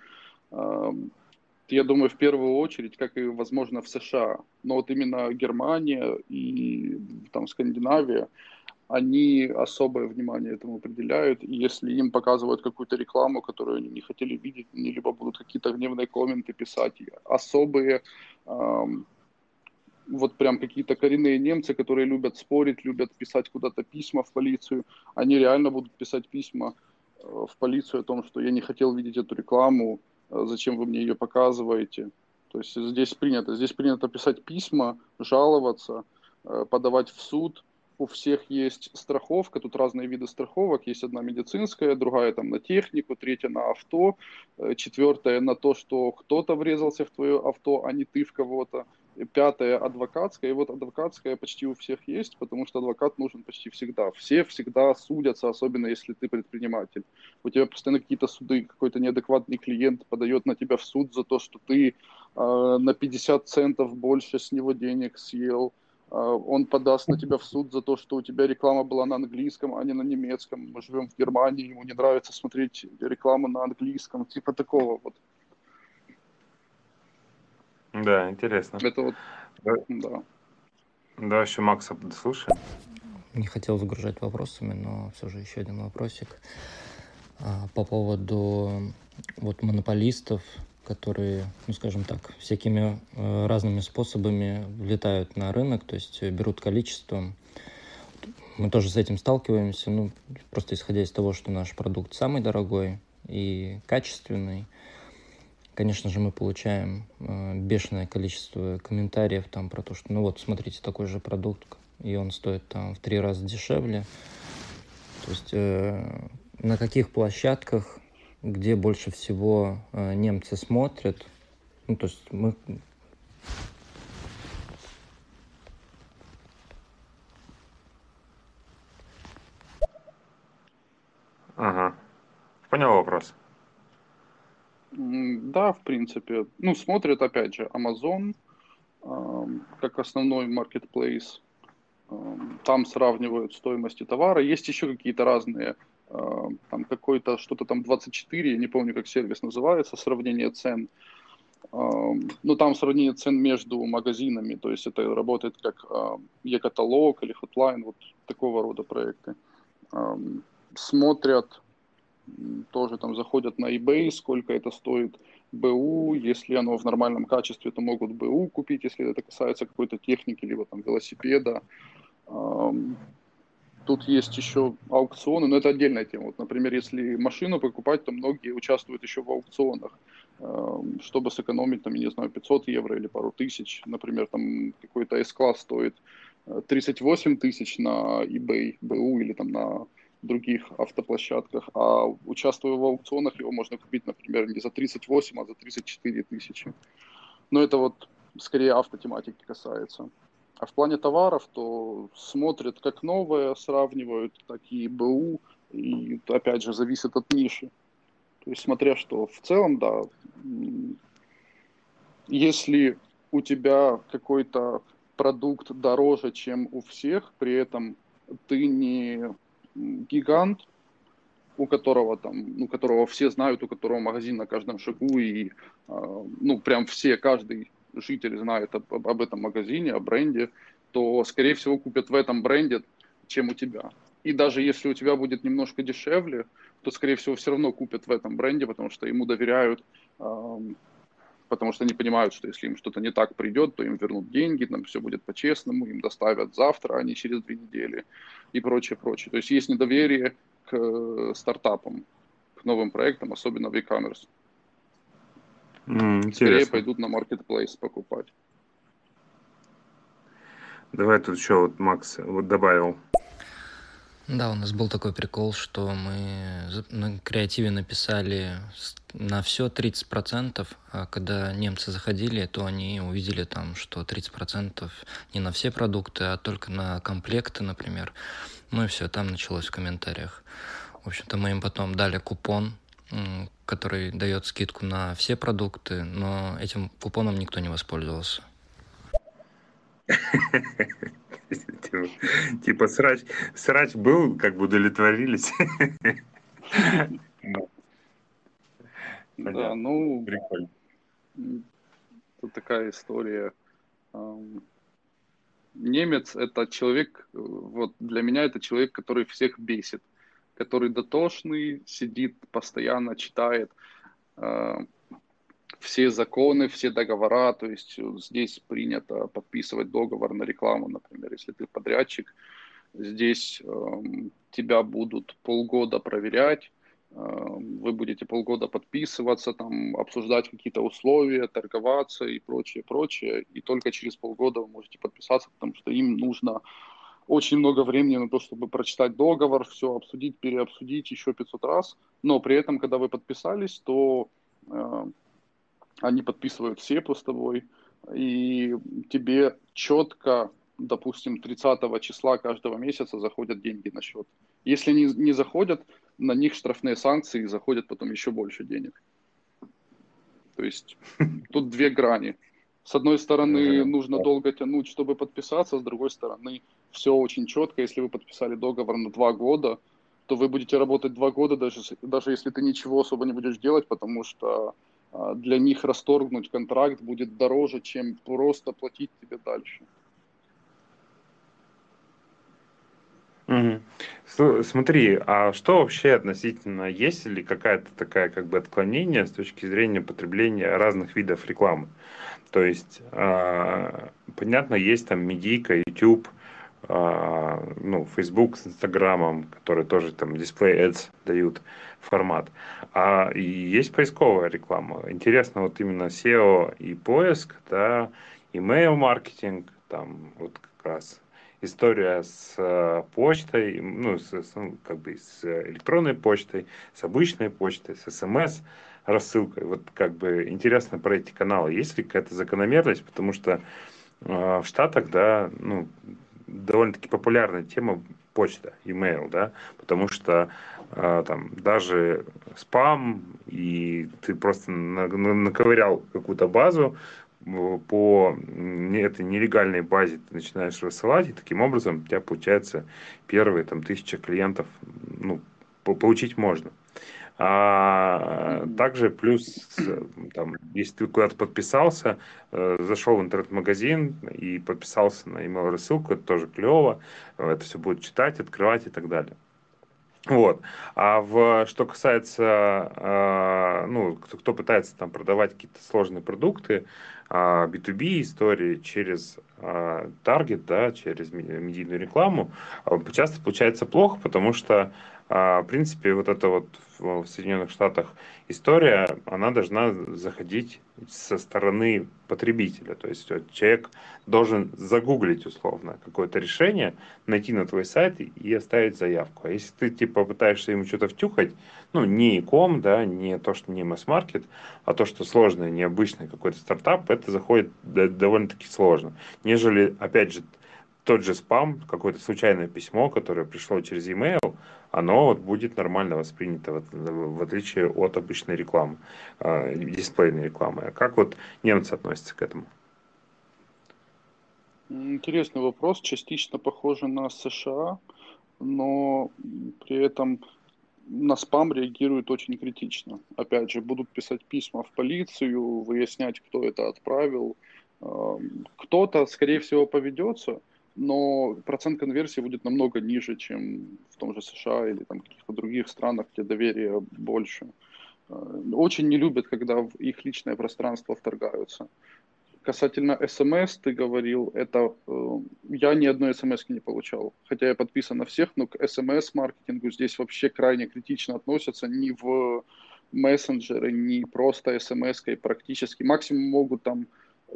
я думаю, в первую очередь, как и, возможно, в США. Но вот именно Германия и там Скандинавия, они особое внимание этому определяют, и если им показывают какую-то рекламу, которую они не хотели видеть, они либо будут какие-то гневные комменты писать, особые, эм, вот прям какие-то коренные немцы, которые любят спорить, любят писать куда-то письма в полицию, они реально будут писать письма э, в полицию о том, что я не хотел видеть эту рекламу, э, зачем вы мне ее показываете. То есть здесь принято, здесь принято писать письма, жаловаться, э, подавать в суд – у всех есть страховка, тут разные виды страховок, есть одна медицинская, другая там на технику, третья на авто, э, четвертая на то, что кто-то врезался в твое авто, а не ты в кого-то, пятая адвокатская, и вот адвокатская почти у всех есть, потому что адвокат нужен почти всегда. Все всегда судятся, особенно если ты предприниматель. У тебя постоянно какие-то суды, какой-то неадекватный клиент подает на тебя в суд за то, что ты э, на 50 центов больше с него денег съел, он подаст на тебя в суд за то, что у тебя реклама была на английском, а не на немецком. Мы живем в Германии, ему не нравится смотреть рекламу на английском, типа такого вот. Да, интересно. Это вот, да. Да, да еще Макса слушаем. Не хотел загружать вопросами, но все же еще один вопросик. А, по поводу вот монополистов, которые, ну, скажем так, всякими э, разными способами влетают на рынок, то есть берут количество. Мы тоже с этим сталкиваемся, ну, просто исходя из того, что наш продукт самый дорогой и качественный. Конечно же, мы получаем э, бешеное количество комментариев там про то, что, ну вот, смотрите, такой же продукт, и он стоит там в три раза дешевле. То есть э, на каких площадках где больше всего э, немцы смотрят. Ну, то есть мы... Ага. Понял вопрос. Да, в принципе. Ну, смотрят, опять же, Amazon э, как основной marketplace. Э, там сравнивают стоимости товара. Есть еще какие-то разные Э, там какой-то что-то там 24, я не помню, как сервис называется, сравнение цен. Э, ну, там сравнение цен между магазинами, то есть это работает как e-каталог э, или Hotline, вот такого рода проекты. Смотрят, тоже там заходят на eBay, сколько это стоит БУ, если оно в нормальном качестве, то могут БУ купить, если это касается какой-то техники, либо там велосипеда. Тут есть еще аукционы, но это отдельная тема. Вот, например, если машину покупать, то многие участвуют еще в аукционах, эм, чтобы сэкономить, там, я не знаю, 500 евро или пару тысяч. Например, там какой-то S-класс стоит 38 э, тысяч на eBay, BU или там на других автоплощадках, а участвуя в аукционах, его можно купить, например, не за 38, а за 34 тысячи. Но это вот скорее автотематики касается. А в плане товаров, то смотрят как новое, сравнивают, так и БУ, и опять же зависит от ниши. То есть смотря что, в целом, да, если у тебя какой-то продукт дороже, чем у всех, при этом ты не гигант, у которого там, ну, которого все знают, у которого магазин на каждом шагу, и, э, ну, прям все, каждый житель знает об, об этом магазине, о бренде, то, скорее всего, купят в этом бренде чем у тебя. И даже если у тебя будет немножко дешевле, то, скорее всего, все равно купят в этом бренде, потому что ему доверяют, потому что они понимают, что если им что-то не так придет, то им вернут деньги, там все будет по-честному, им доставят завтра, а не через две недели и прочее, прочее. То есть есть недоверие к э, стартапам, к новым проектам, особенно в e-commerce. Mm, Скорее пойдут на marketplace покупать. Давай тут еще вот Макс вот добавил. Да, у нас был такой прикол, что мы на креативе написали на все 30%, а когда немцы заходили, то они увидели там, что 30% не на все продукты, а только на комплекты, например. Ну и все, там началось в комментариях. В общем-то, мы им потом дали купон, который дает скидку на все продукты, но этим купоном никто не воспользовался. (laughs) Типа, срач, срач был, как бы удовлетворились. (laughs) Да, ну, прикольно. Тут такая история. Немец это человек, вот для меня это человек, который всех бесит, который дотошный, сидит постоянно, читает все законы, все договора, то есть э, здесь принято подписывать договор на рекламу, например, если ты подрядчик, здесь э, тебя будут полгода проверять, э, вы будете полгода подписываться, там, обсуждать какие-то условия, торговаться и прочее, прочее, и только через полгода вы можете подписаться, потому что им нужно очень много времени на то, чтобы прочитать договор, все обсудить, переобсудить еще 500 раз, но при этом, когда вы подписались, то э, они подписывают сепу с тобой, и тебе четко, допустим, 30 числа каждого месяца заходят деньги на счет. Если не, не заходят, на них штрафные санкции и заходят потом еще больше денег. То есть (laughs) тут две грани. С одной стороны, нужно долго тянуть, чтобы подписаться, с другой стороны, все очень четко. Если вы подписали договор на два года, то вы будете работать два года, даже, даже если ты ничего особо не будешь делать, потому что а, для них расторгнуть контракт будет дороже, чем просто платить тебе дальше. Смотри, а что вообще относительно, есть ли какая-то такая как бы отклонение с точки зрения потребления разных видов рекламы? То есть, э, понятно, есть там медийка, YouTube, ну, Facebook с Инстаграмом, которые тоже там display ads дают формат. А есть поисковая реклама. Интересно вот именно SEO и поиск, да, email маркетинг, там вот как раз история с э, почтой, ну, с, с, ну, как бы с электронной почтой, с обычной почтой, с смс рассылкой. Вот как бы интересно про эти каналы. Есть ли какая-то закономерность? Потому что э, в Штатах, да, ну, довольно-таки популярная тема почта, email, да, потому что э, там даже спам, и ты просто на, на, наковырял какую-то базу, по этой нелегальной базе ты начинаешь рассылать, и таким образом у тебя получается первые там тысяча клиентов, ну, получить можно. А также плюс, там, если ты куда-то подписался, э, зашел в интернет-магазин и подписался на email рассылку, это тоже клево, это все будет читать, открывать и так далее. Вот. А в, что касается, э, ну, кто, кто пытается там продавать какие-то сложные продукты, э, B2B истории через э, таргет, да, через медийную рекламу, часто получается плохо, потому что а, в принципе, вот эта вот в Соединенных Штатах история, она должна заходить со стороны потребителя. То есть вот, человек должен загуглить условно какое-то решение, найти на твой сайт и оставить заявку. А если ты типа пытаешься ему что-то втюхать, ну, не иком, да, не то, что не масс-маркет, а то, что сложное, необычное какой-то стартап, это заходит довольно-таки сложно. Нежели, опять же, тот же спам, какое-то случайное письмо, которое пришло через e-mail, оно вот будет нормально воспринято, в, в отличие от обычной рекламы, э, дисплейной рекламы. А как вот немцы относятся к этому? Интересный вопрос, частично похоже на США, но при этом на спам реагируют очень критично. Опять же, будут писать письма в полицию, выяснять, кто это отправил. Кто-то, скорее всего, поведется, но процент конверсии будет намного ниже, чем в том же США или там каких-то других странах, где доверие больше. Э, очень не любят, когда в их личное пространство вторгаются. Касательно смс, ты говорил, это э, я ни одной смс не получал, хотя я подписан на всех, но к смс-маркетингу здесь вообще крайне критично относятся, ни в мессенджеры, ни просто смс-кой практически. Максимум могут там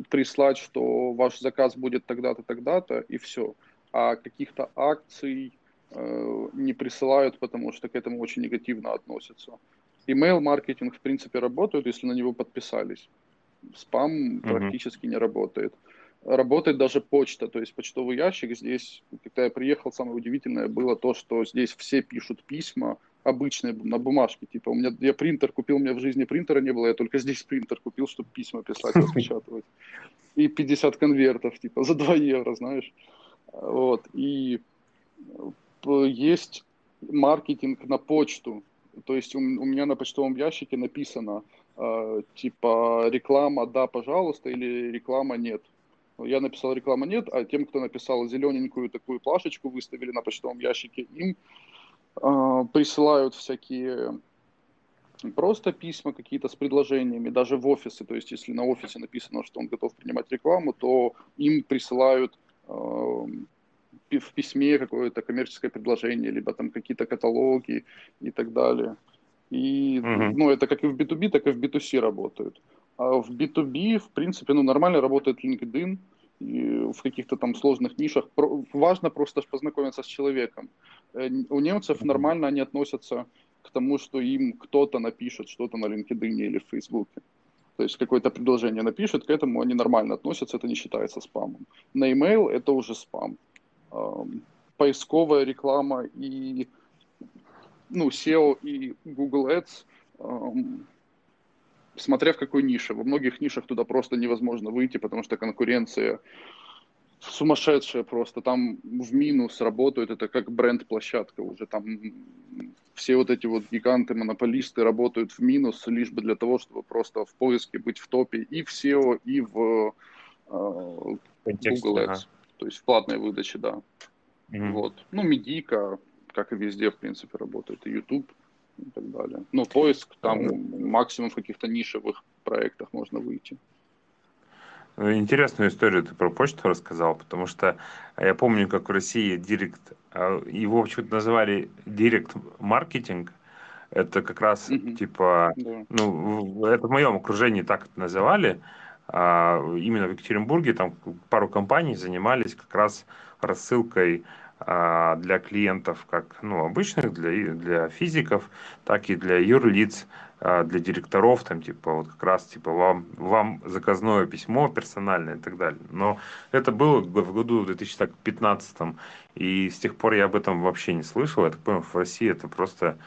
прислать, что ваш заказ будет тогда-то, тогда-то, и все. А каких-то акций э, не присылают, потому что к этому очень негативно относятся. Email-маркетинг, в принципе, работает, если на него подписались. Спам mm-hmm. практически не работает. Работает даже почта, то есть почтовый ящик здесь, когда я приехал, самое удивительное было то, что здесь все пишут письма, обычные, на бумажке, типа, у меня, я принтер купил, у меня в жизни принтера не было, я только здесь принтер купил, чтобы письма писать, (laughs) распечатывать. И 50 конвертов, типа, за 2 евро, знаешь. Вот, и э, есть маркетинг на почту, то есть у, у меня на почтовом ящике написано, э, типа, реклама «да, пожалуйста» или реклама «нет». Я написал реклама «нет», а тем, кто написал зелененькую такую плашечку, выставили на почтовом ящике, им присылают всякие просто письма какие-то с предложениями, даже в офисы, то есть если на офисе написано, что он готов принимать рекламу, то им присылают э, в письме какое-то коммерческое предложение, либо там какие-то каталоги и так далее. И, uh-huh. ну, это как и в B2B, так и в B2C работают. А в B2B, в принципе, ну, нормально работает LinkedIn, в каких-то там сложных нишах. Важно просто познакомиться с человеком. Э, у немцев нормально они относятся к тому, что им кто-то напишет что-то на LinkedIn или в Facebook. То есть какое-то предложение напишет, к этому они нормально относятся, это не считается спамом. На email это уже спам. Поисковая реклама и ну, SEO и Google Ads, смотря в какой нише. Во многих нишах туда просто невозможно выйти, потому что конкуренция сумасшедшая просто. Там в минус работают, это как бренд-площадка уже. Там все вот эти вот гиганты-монополисты работают в минус, лишь бы для того, чтобы просто в поиске быть в топе и в SEO, и в э, Google Ads. Ага. То есть в платной выдаче, да. Mm-hmm. Вот. Ну, медийка, как и везде, в принципе, работает. И YouTube и так далее. Но поиск там максимум в каких-то нишевых проектах можно выйти. Ну, интересную историю ты про почту рассказал, потому что я помню, как в России директ, а, его почему-то называли директ маркетинг. Это как раз mm-hmm. типа, да. ну, это в моем окружении так это называли. А именно в Екатеринбурге там пару компаний занимались как раз рассылкой для клиентов, как ну, обычных, для, для физиков, так и для юрлиц, а, для директоров, там, типа, вот как раз, типа, вам, вам заказное письмо персональное и так далее. Но это было в году 2015, и с тех пор я об этом вообще не слышал. Я так понял, в России это просто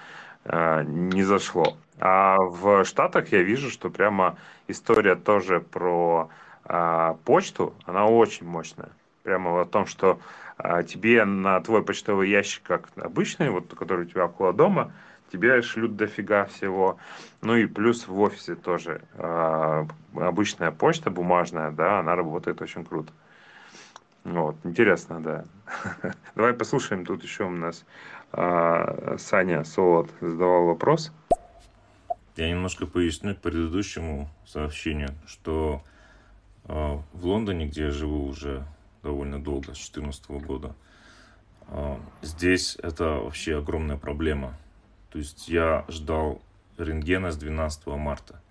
э, не зашло. А в Штатах я вижу, что прямо история тоже про э, почту, она очень мощная. Прямо о том, что а тебе на твой почтовый ящик, как обычный, вот который у тебя около дома, тебе шлют дофига всего. Ну и плюс в офисе тоже э, обычная почта бумажная, да, она работает очень круто. Вот, интересно, да. (laughs) Давай послушаем, тут еще у нас э, Саня Солод задавал вопрос. Я немножко поясню к предыдущему сообщению, что э, в Лондоне, где я живу уже довольно долго, с 2014 года. А, здесь это вообще огромная проблема. То есть я ждал рентгена с 12 марта.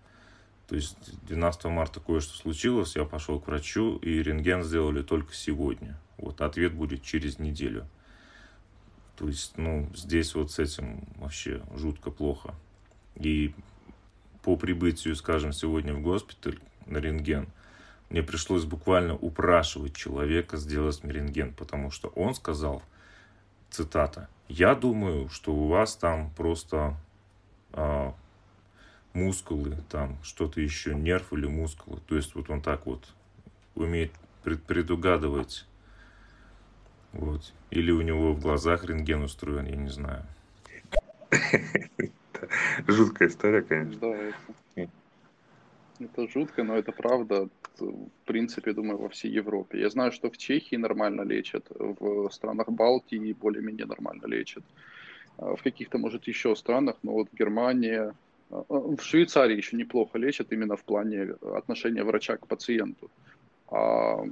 То есть 12 марта кое-что случилось, я пошел к врачу, и рентген сделали только сегодня. Вот ответ будет через неделю. То есть, ну, здесь вот с этим вообще жутко плохо. И по прибытию, скажем, сегодня в госпиталь на рентген – мне пришлось буквально упрашивать человека сделать рентген, потому что он сказал, цитата, «Я думаю, что у вас там просто а, мускулы, там что-то еще, нерв или мускулы». То есть вот он так вот умеет пред, предугадывать. Вот. Или у него в глазах рентген устроен, я не знаю. Жуткая история, конечно. Да, это, это жутко, но это правда в принципе, думаю, во всей Европе. Я знаю, что в Чехии нормально лечат, в странах Балтии более-менее нормально лечат. А в каких-то, может, еще странах, но вот Германия, а, а, в Швейцарии еще неплохо лечат именно в плане отношения врача к пациенту. А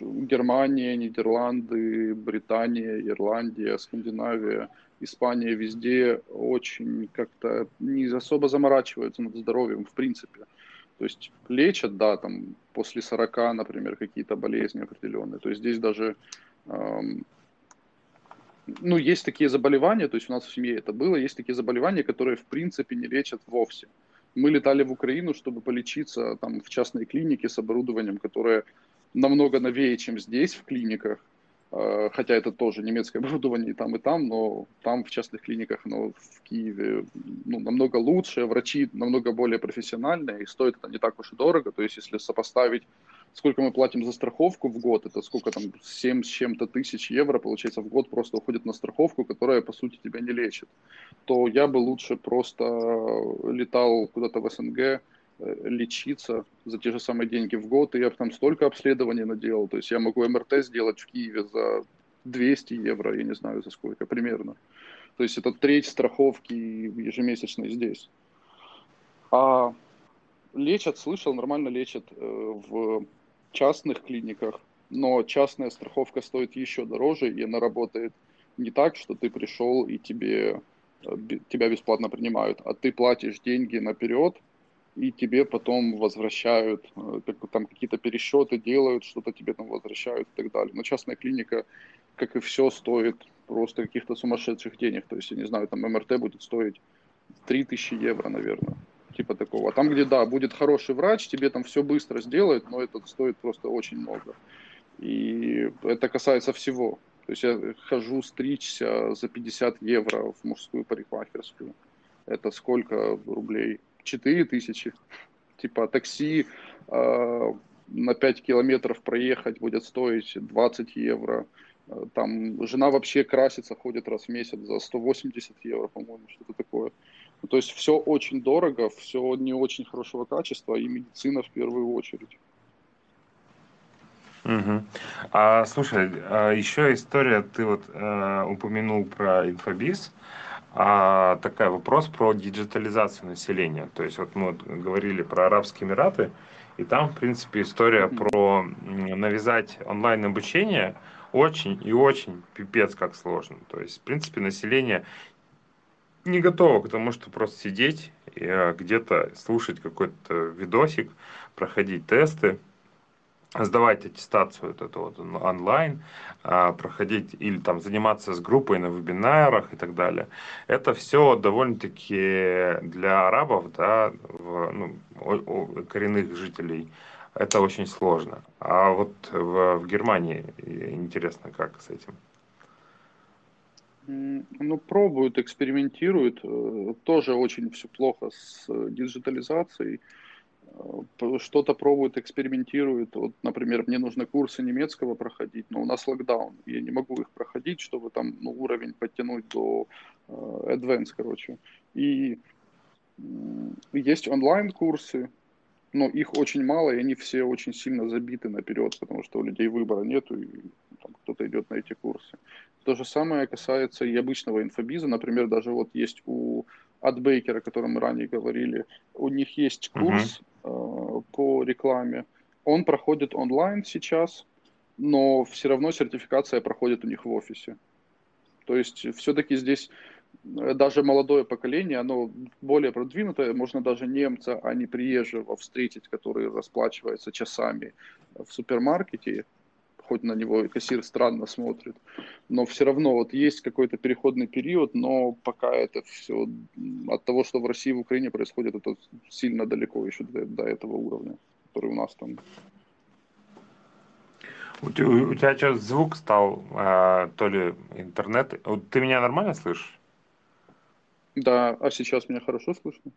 Германия, Нидерланды, Британия, Ирландия, Скандинавия, Испания везде очень как-то не особо заморачиваются над здоровьем в принципе. То есть лечат, да, там после 40, например, какие-то болезни определенные. То есть здесь даже эм, ну, есть такие заболевания, то есть у нас в семье это было, есть такие заболевания, которые в принципе не лечат вовсе. Мы летали в Украину, чтобы полечиться там в частной клинике с оборудованием, которое намного новее, чем здесь в клиниках. А, хотя это тоже немецкое (laughs) оборудование и там, и там, но там в частных клиниках, но в Киеве ну, намного лучше, врачи намного более профессиональные, и стоит это не так уж и дорого. То есть, если сопоставить сколько мы платим за страховку в год, это сколько там, 7 с чем-то тысяч евро, получается, в год просто уходит на страховку, которая, по сути, тебя не лечит, то я бы лучше просто летал куда-то в СНГ, э, лечиться за те же самые деньги в год, и я там столько обследований наделал, то есть я могу МРТ сделать в Киеве за 200 евро, я не знаю за сколько примерно. То есть это треть страховки ежемесячной здесь. А лечат, слышал, нормально лечат э, в частных клиниках, но частная страховка стоит еще дороже, и она работает не так, что ты пришел и тебе, э, тебя бесплатно принимают, а ты платишь деньги наперед, и тебе потом возвращают, э, там какие-то пересчеты делают, что-то тебе там возвращают и так далее. Но частная клиника, как и все, стоит просто каких-то сумасшедших денег. То есть, я не знаю, там МРТ будет стоить 3000 евро, наверное типа такого. А там, где, да, будет хороший врач, тебе там все быстро сделает, но это стоит просто очень много. И это касается всего. То есть я хожу стричься за 50 евро в мужскую парикмахерскую. Это сколько рублей? 4 тысячи. Типа такси э, на 5 километров проехать будет стоить 20 евро. Там жена вообще красится, ходит раз в месяц за 180 евро, по-моему, что-то такое. Ну, то есть все очень дорого, все не очень хорошего качества, и медицина в первую очередь. Угу. А, слушай, а еще история, ты вот э, упомянул про инфобиз, а, такой вопрос про диджитализацию населения. То есть вот мы говорили про Арабские Эмираты, и там, в принципе, история про навязать онлайн обучение очень и очень пипец как сложно. То есть, в принципе, население не готова к тому, что просто сидеть и а, где-то слушать какой-то видосик, проходить тесты, сдавать аттестацию вот эту вот онлайн, а, проходить или там заниматься с группой на вебинарах и так далее. Это все довольно-таки для арабов, да, в, ну, коренных жителей, это очень сложно. А вот в, в Германии интересно, как с этим? Ну, пробуют, экспериментируют. Э, тоже очень все плохо с э, диджитализацией. Э, что-то пробуют, экспериментируют. Вот, например, мне нужно курсы немецкого проходить, но у нас локдаун. Я не могу их проходить, чтобы там ну, уровень подтянуть до uh, advanced, короче. И есть онлайн-курсы, но их очень мало, и они все очень сильно забиты наперед, потому что у людей выбора нету, и там, кто-то идет на эти курсы. То же самое касается и обычного инфобиза. Например, даже вот есть у Адбейкера, о котором мы ранее говорили, у них есть курс э, по рекламе. Он проходит онлайн сейчас, но все равно сертификация проходит у них в офисе. То есть все-таки здесь э, даже молодое поколение, оно более продвинутое, можно даже немца, а не приезжего встретить, который расплачивается часами в супермаркете, хоть на него кассир странно смотрит, но все равно вот есть какой-то переходный период, но пока это все от того, что в России и в Украине происходит, это сильно далеко еще до, до этого уровня, который у нас там. У, тебя, у тебя что, звук стал, э, то ли интернет? Ты меня нормально слышишь? Да, а сейчас меня хорошо слышно?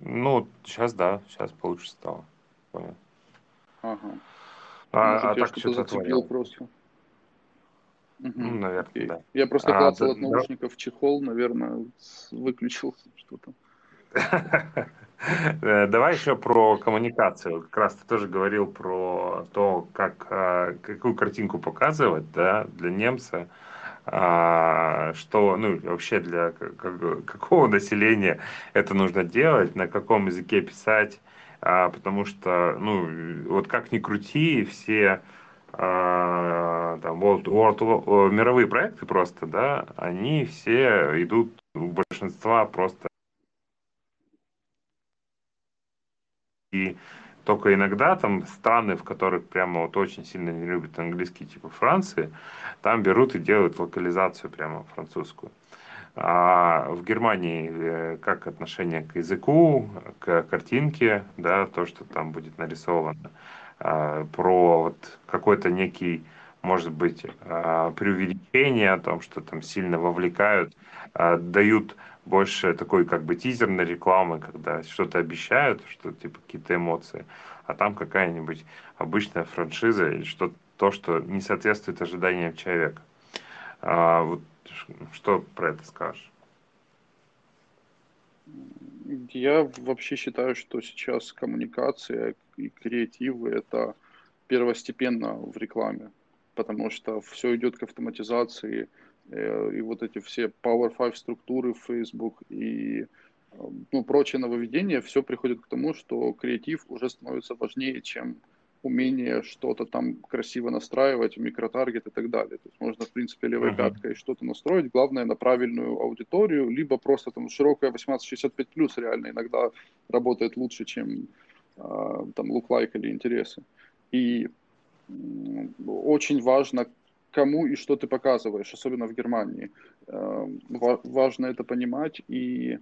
Ну, сейчас да, сейчас получше стало. Понял. Ага. А, Может, а я так что-то зацепил просто. Угу. Ну, наверное, Окей. да. Я просто а, клацал да, от наушников да. чехол, наверное, выключил что-то. (laughs) Э, давай еще про коммуникацию. Как раз ты тоже говорил про то, как, э, какую картинку показывать да, для немца, а, что ну, вообще для (laughs) какого населения это нужно делать, на каком языке писать, а, потому что, ну, вот как ни крути, все а, там, World, World, мировые проекты просто, да, они все идут у большинства просто и только иногда там страны, в которых прямо вот очень сильно не любят английский, типа Франции, там берут и делают локализацию прямо французскую. А в Германии э, как отношение к языку, к картинке, да, то, что там будет нарисовано, а, про вот какой-то некий, может быть, а, преувеличение о том, что там сильно вовлекают, а, дают больше такой как бы тизерной рекламы, когда что-то обещают, что типа какие-то эмоции, а там какая-нибудь обычная франшиза или что то, что не соответствует ожиданиям человека. А, вот что про это скажешь? Я вообще считаю, что сейчас коммуникация и креативы это первостепенно в рекламе, потому что все идет к автоматизации, Э, и вот эти все Power 5 структуры Facebook и э, ну, прочие нововведения, все приходит к тому, что креатив уже становится важнее, чем умение что-то там красиво настраивать, микротаргет и так далее. То есть можно, в принципе, левой uh-huh. пяткой что-то настроить, главное на правильную аудиторию, либо просто там широкая 18-65 плюс реально иногда работает лучше, чем э, там луклайк или интересы. И очень важно, кому и что ты показываешь, особенно в Германии. Эм, важно это понимать. И,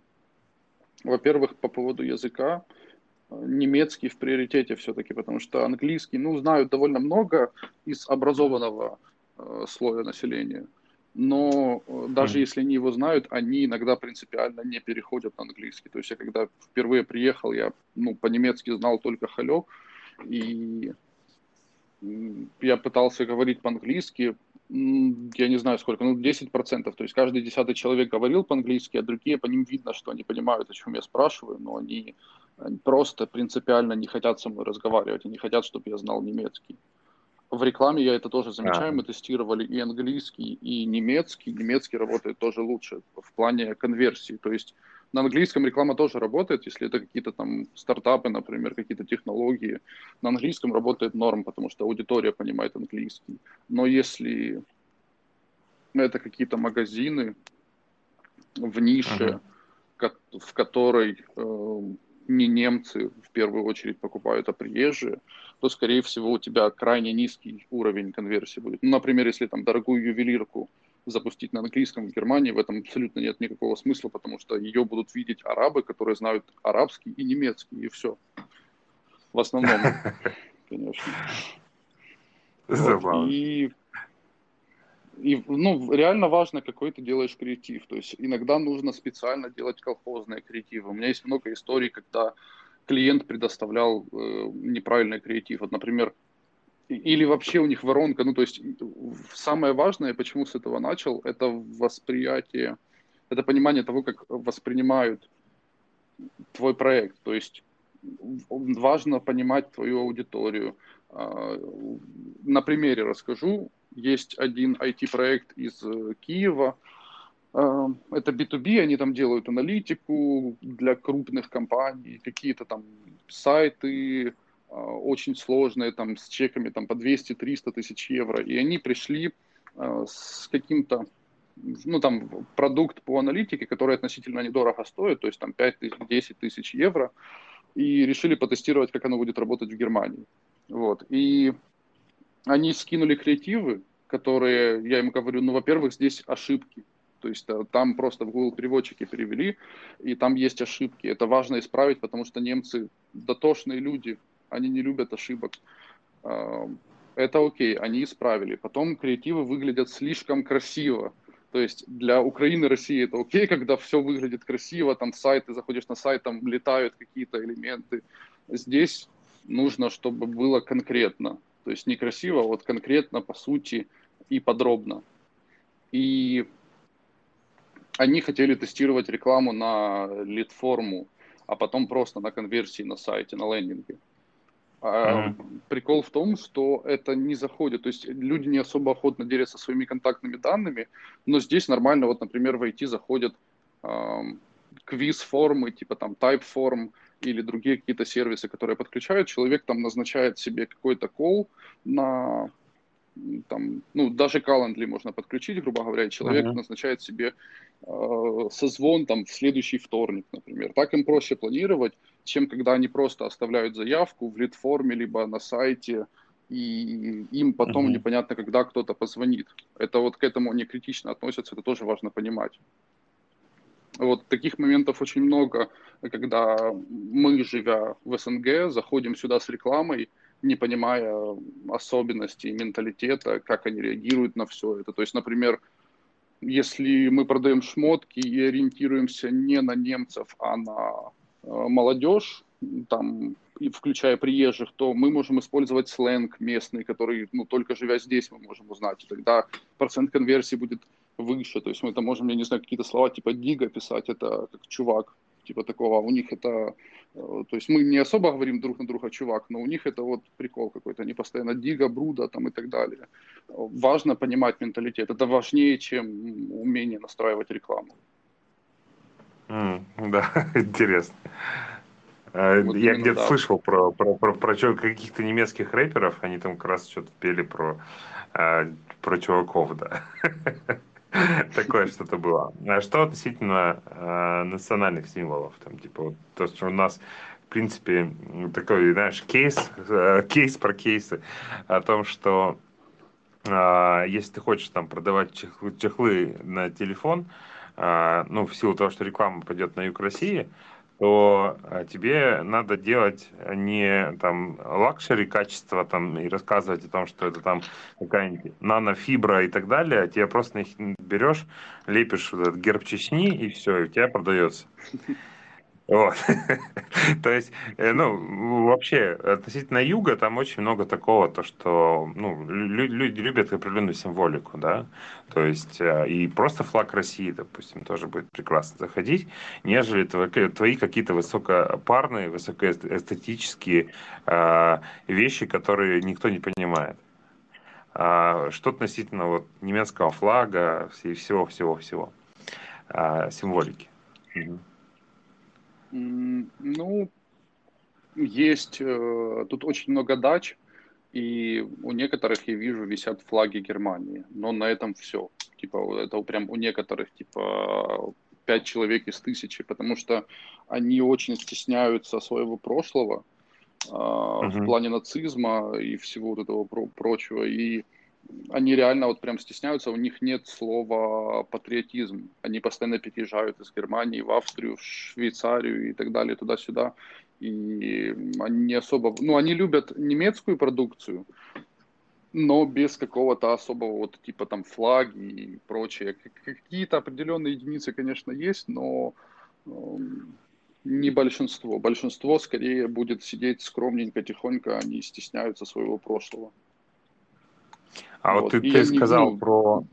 во-первых, по поводу языка, э, немецкий в приоритете все-таки, потому что английский, ну, знают довольно много из образованного э, слоя населения. Но э, даже mm. если они его знают, они иногда принципиально не переходят на английский. То есть я когда впервые приехал, я ну, по-немецки знал только халё, и я пытался говорить по-английски, я не знаю сколько, ну 10%, то есть каждый десятый человек говорил по-английски, а другие по ним видно, что они понимают, о чем я спрашиваю, но они просто принципиально не хотят со мной разговаривать, они хотят, чтобы я знал немецкий. В рекламе я это тоже замечаю, мы тестировали и английский, и немецкий. Немецкий работает тоже лучше в плане конверсии, то есть на английском реклама тоже работает, если это какие-то там стартапы, например, какие-то технологии. На английском работает норм, потому что аудитория понимает английский. Но если это какие-то магазины в нише, ага. в которой э, не немцы в первую очередь покупают, а приезжие, то, скорее всего, у тебя крайне низкий уровень конверсии будет. Ну, например, если там дорогую ювелирку запустить на английском в Германии, в этом абсолютно нет никакого смысла, потому что ее будут видеть арабы, которые знают арабский и немецкий, и все. В основном, (laughs) конечно. Вот. И, и ну, реально важно, какой ты делаешь креатив. То есть иногда нужно специально делать колхозные креативы. У меня есть много историй, когда клиент предоставлял э, неправильный креатив. Вот, например, или вообще у них воронка. Ну, то есть самое важное, почему с этого начал, это восприятие, это понимание того, как воспринимают твой проект. То есть важно понимать твою аудиторию. А, на примере расскажу. Есть один IT-проект из Киева. А, это B2B, они там делают аналитику для крупных компаний, какие-то там сайты, а, очень сложные, там, с чеками там, по 200-300 тысяч евро, и они пришли с каким-то ну, там, продукт по аналитике, который относительно недорого стоит, то есть там 5-10 тысяч евро, и решили потестировать, как оно будет работать в Германии. Вот. И они скинули креативы, которые, я им говорю, ну, во-первых, здесь ошибки, то есть э, там просто в Google переводчике перевели, и там есть ошибки. Это важно исправить, потому что немцы дотошные люди, они не любят ошибок. Это окей, они исправили. Потом креативы выглядят слишком красиво. То есть для Украины, России это окей, когда все выглядит красиво, там сайты, заходишь на сайт, там летают какие-то элементы. Здесь нужно, чтобы было конкретно. То есть не красиво, а вот конкретно, по сути и подробно. И они хотели тестировать рекламу на лид-форму а потом просто на конверсии на сайте, на лендинге. А, Прикол в том, что это не заходит, то есть люди не особо охотно делятся своими контактными данными, но здесь нормально, вот, например, в IT заходят э, квиз-формы, типа там type-форм или другие какие-то сервисы, которые подключают, человек там назначает себе какой-то кол на там, ну, даже Calendly можно подключить, грубо говоря, и человек uh-huh. назначает себе э, созвон там в следующий вторник, например. Так им проще планировать, чем когда они просто оставляют заявку в лид-форме, либо на сайте, и им потом uh-huh. непонятно, когда кто-то позвонит. Это вот к этому не критично относятся, это тоже важно понимать. Вот таких моментов очень много, когда мы, живя в СНГ, заходим сюда с рекламой, не понимая особенностей менталитета, как они реагируют на все это. То есть, например, если мы продаем шмотки и ориентируемся не на немцев, а на э, молодежь, там, и включая приезжих, то мы можем использовать сленг местный, который, ну, только живя здесь, мы можем узнать. И тогда процент конверсии будет выше. То есть мы там можем, я не знаю, какие-то слова типа дига писать, это как чувак, типа такого. А у них это Э, то есть мы не особо говорим друг на друга чувак, но у них это вот прикол какой-то. Они постоянно дига, бруда там и так далее. Важно понимать менталитет. Это важнее, чем умение настраивать рекламу. Mm, да, (laughs) интересно. Э, вот Я где-то да. слышал про, про, про, про каких-то немецких рэперов, они там как раз что-то пели про, э, про чуваков, да. (laughs) (laughs) Такое что-то было. А что относительно э, национальных символов? Там, типа, вот, то, что у нас, в принципе, такой, знаешь, кейс, э, кейс про кейсы о том, что э, если ты хочешь там продавать чехлы, чехлы на телефон, э, ну, в силу того, что реклама пойдет на юг России, то а, тебе надо делать не там luxury качество там и рассказывать о том, что это там какая-нибудь нанофибра и так далее, а тебе просто их берешь, лепишь вот этот герб Чечни и все, и у тебя продается. Вот. (laughs) То есть, э, ну, вообще, относительно юга там очень много такого, то, что, ну, люди любят определенную символику, да, то есть, э, и просто флаг России, допустим, тоже будет прекрасно заходить, нежели твои какие-то высокопарные, высокоэстетические э, вещи, которые никто не понимает. А, что относительно вот немецкого флага всего-всего-всего, а, символики. Угу. Ну, есть, э, тут очень много дач, и у некоторых, я вижу, висят флаги Германии, но на этом все. Типа, это прям у некоторых, типа, пять человек из тысячи, потому что они очень стесняются своего прошлого uh-huh. в плане нацизма и всего вот этого про- прочего, и они реально вот прям стесняются, у них нет слова патриотизм. Они постоянно переезжают из Германии в Австрию, в Швейцарию и так далее, туда-сюда. И они не особо... Ну, они любят немецкую продукцию, но без какого-то особого вот типа там флаги и прочее. Какие-то определенные единицы, конечно, есть, но эм, не большинство. Большинство скорее будет сидеть скромненько, тихонько, они стесняются своего прошлого. А вот, вот ты, ты сказал не... про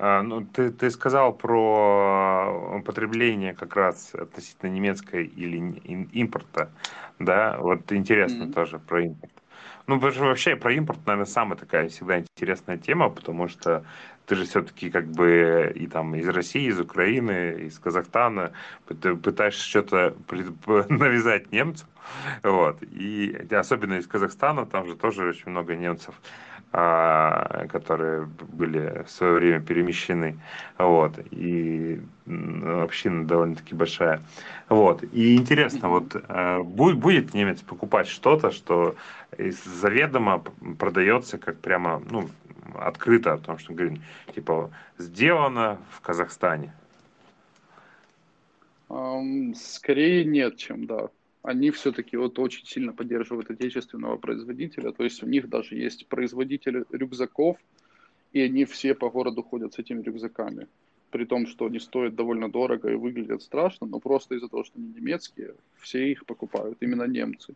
а, ну, ты, ты сказал про потребление как раз относительно немецкой или импорта, да, вот интересно mm-hmm. тоже про импорт. Ну, вообще про импорт, наверное, самая такая всегда интересная тема, потому что ты же все-таки как бы и там из России, из Украины, из Казахстана пытаешься что-то (laughs) навязать немцам, вот, и особенно из Казахстана, там же тоже очень много немцев, которые были в свое время перемещены, вот, и община довольно-таки большая, вот, и интересно, вот, э, будет, будет немец покупать что-то, что заведомо продается как прямо, ну, открыто о том, что говорим, типа, сделано в Казахстане? Скорее нет, чем да они все-таки вот очень сильно поддерживают отечественного производителя, то есть у них даже есть производитель рюкзаков, и они все по городу ходят с этими рюкзаками. При том, что они стоят довольно дорого и выглядят страшно, но просто из-за того, что они немецкие, все их покупают, именно немцы.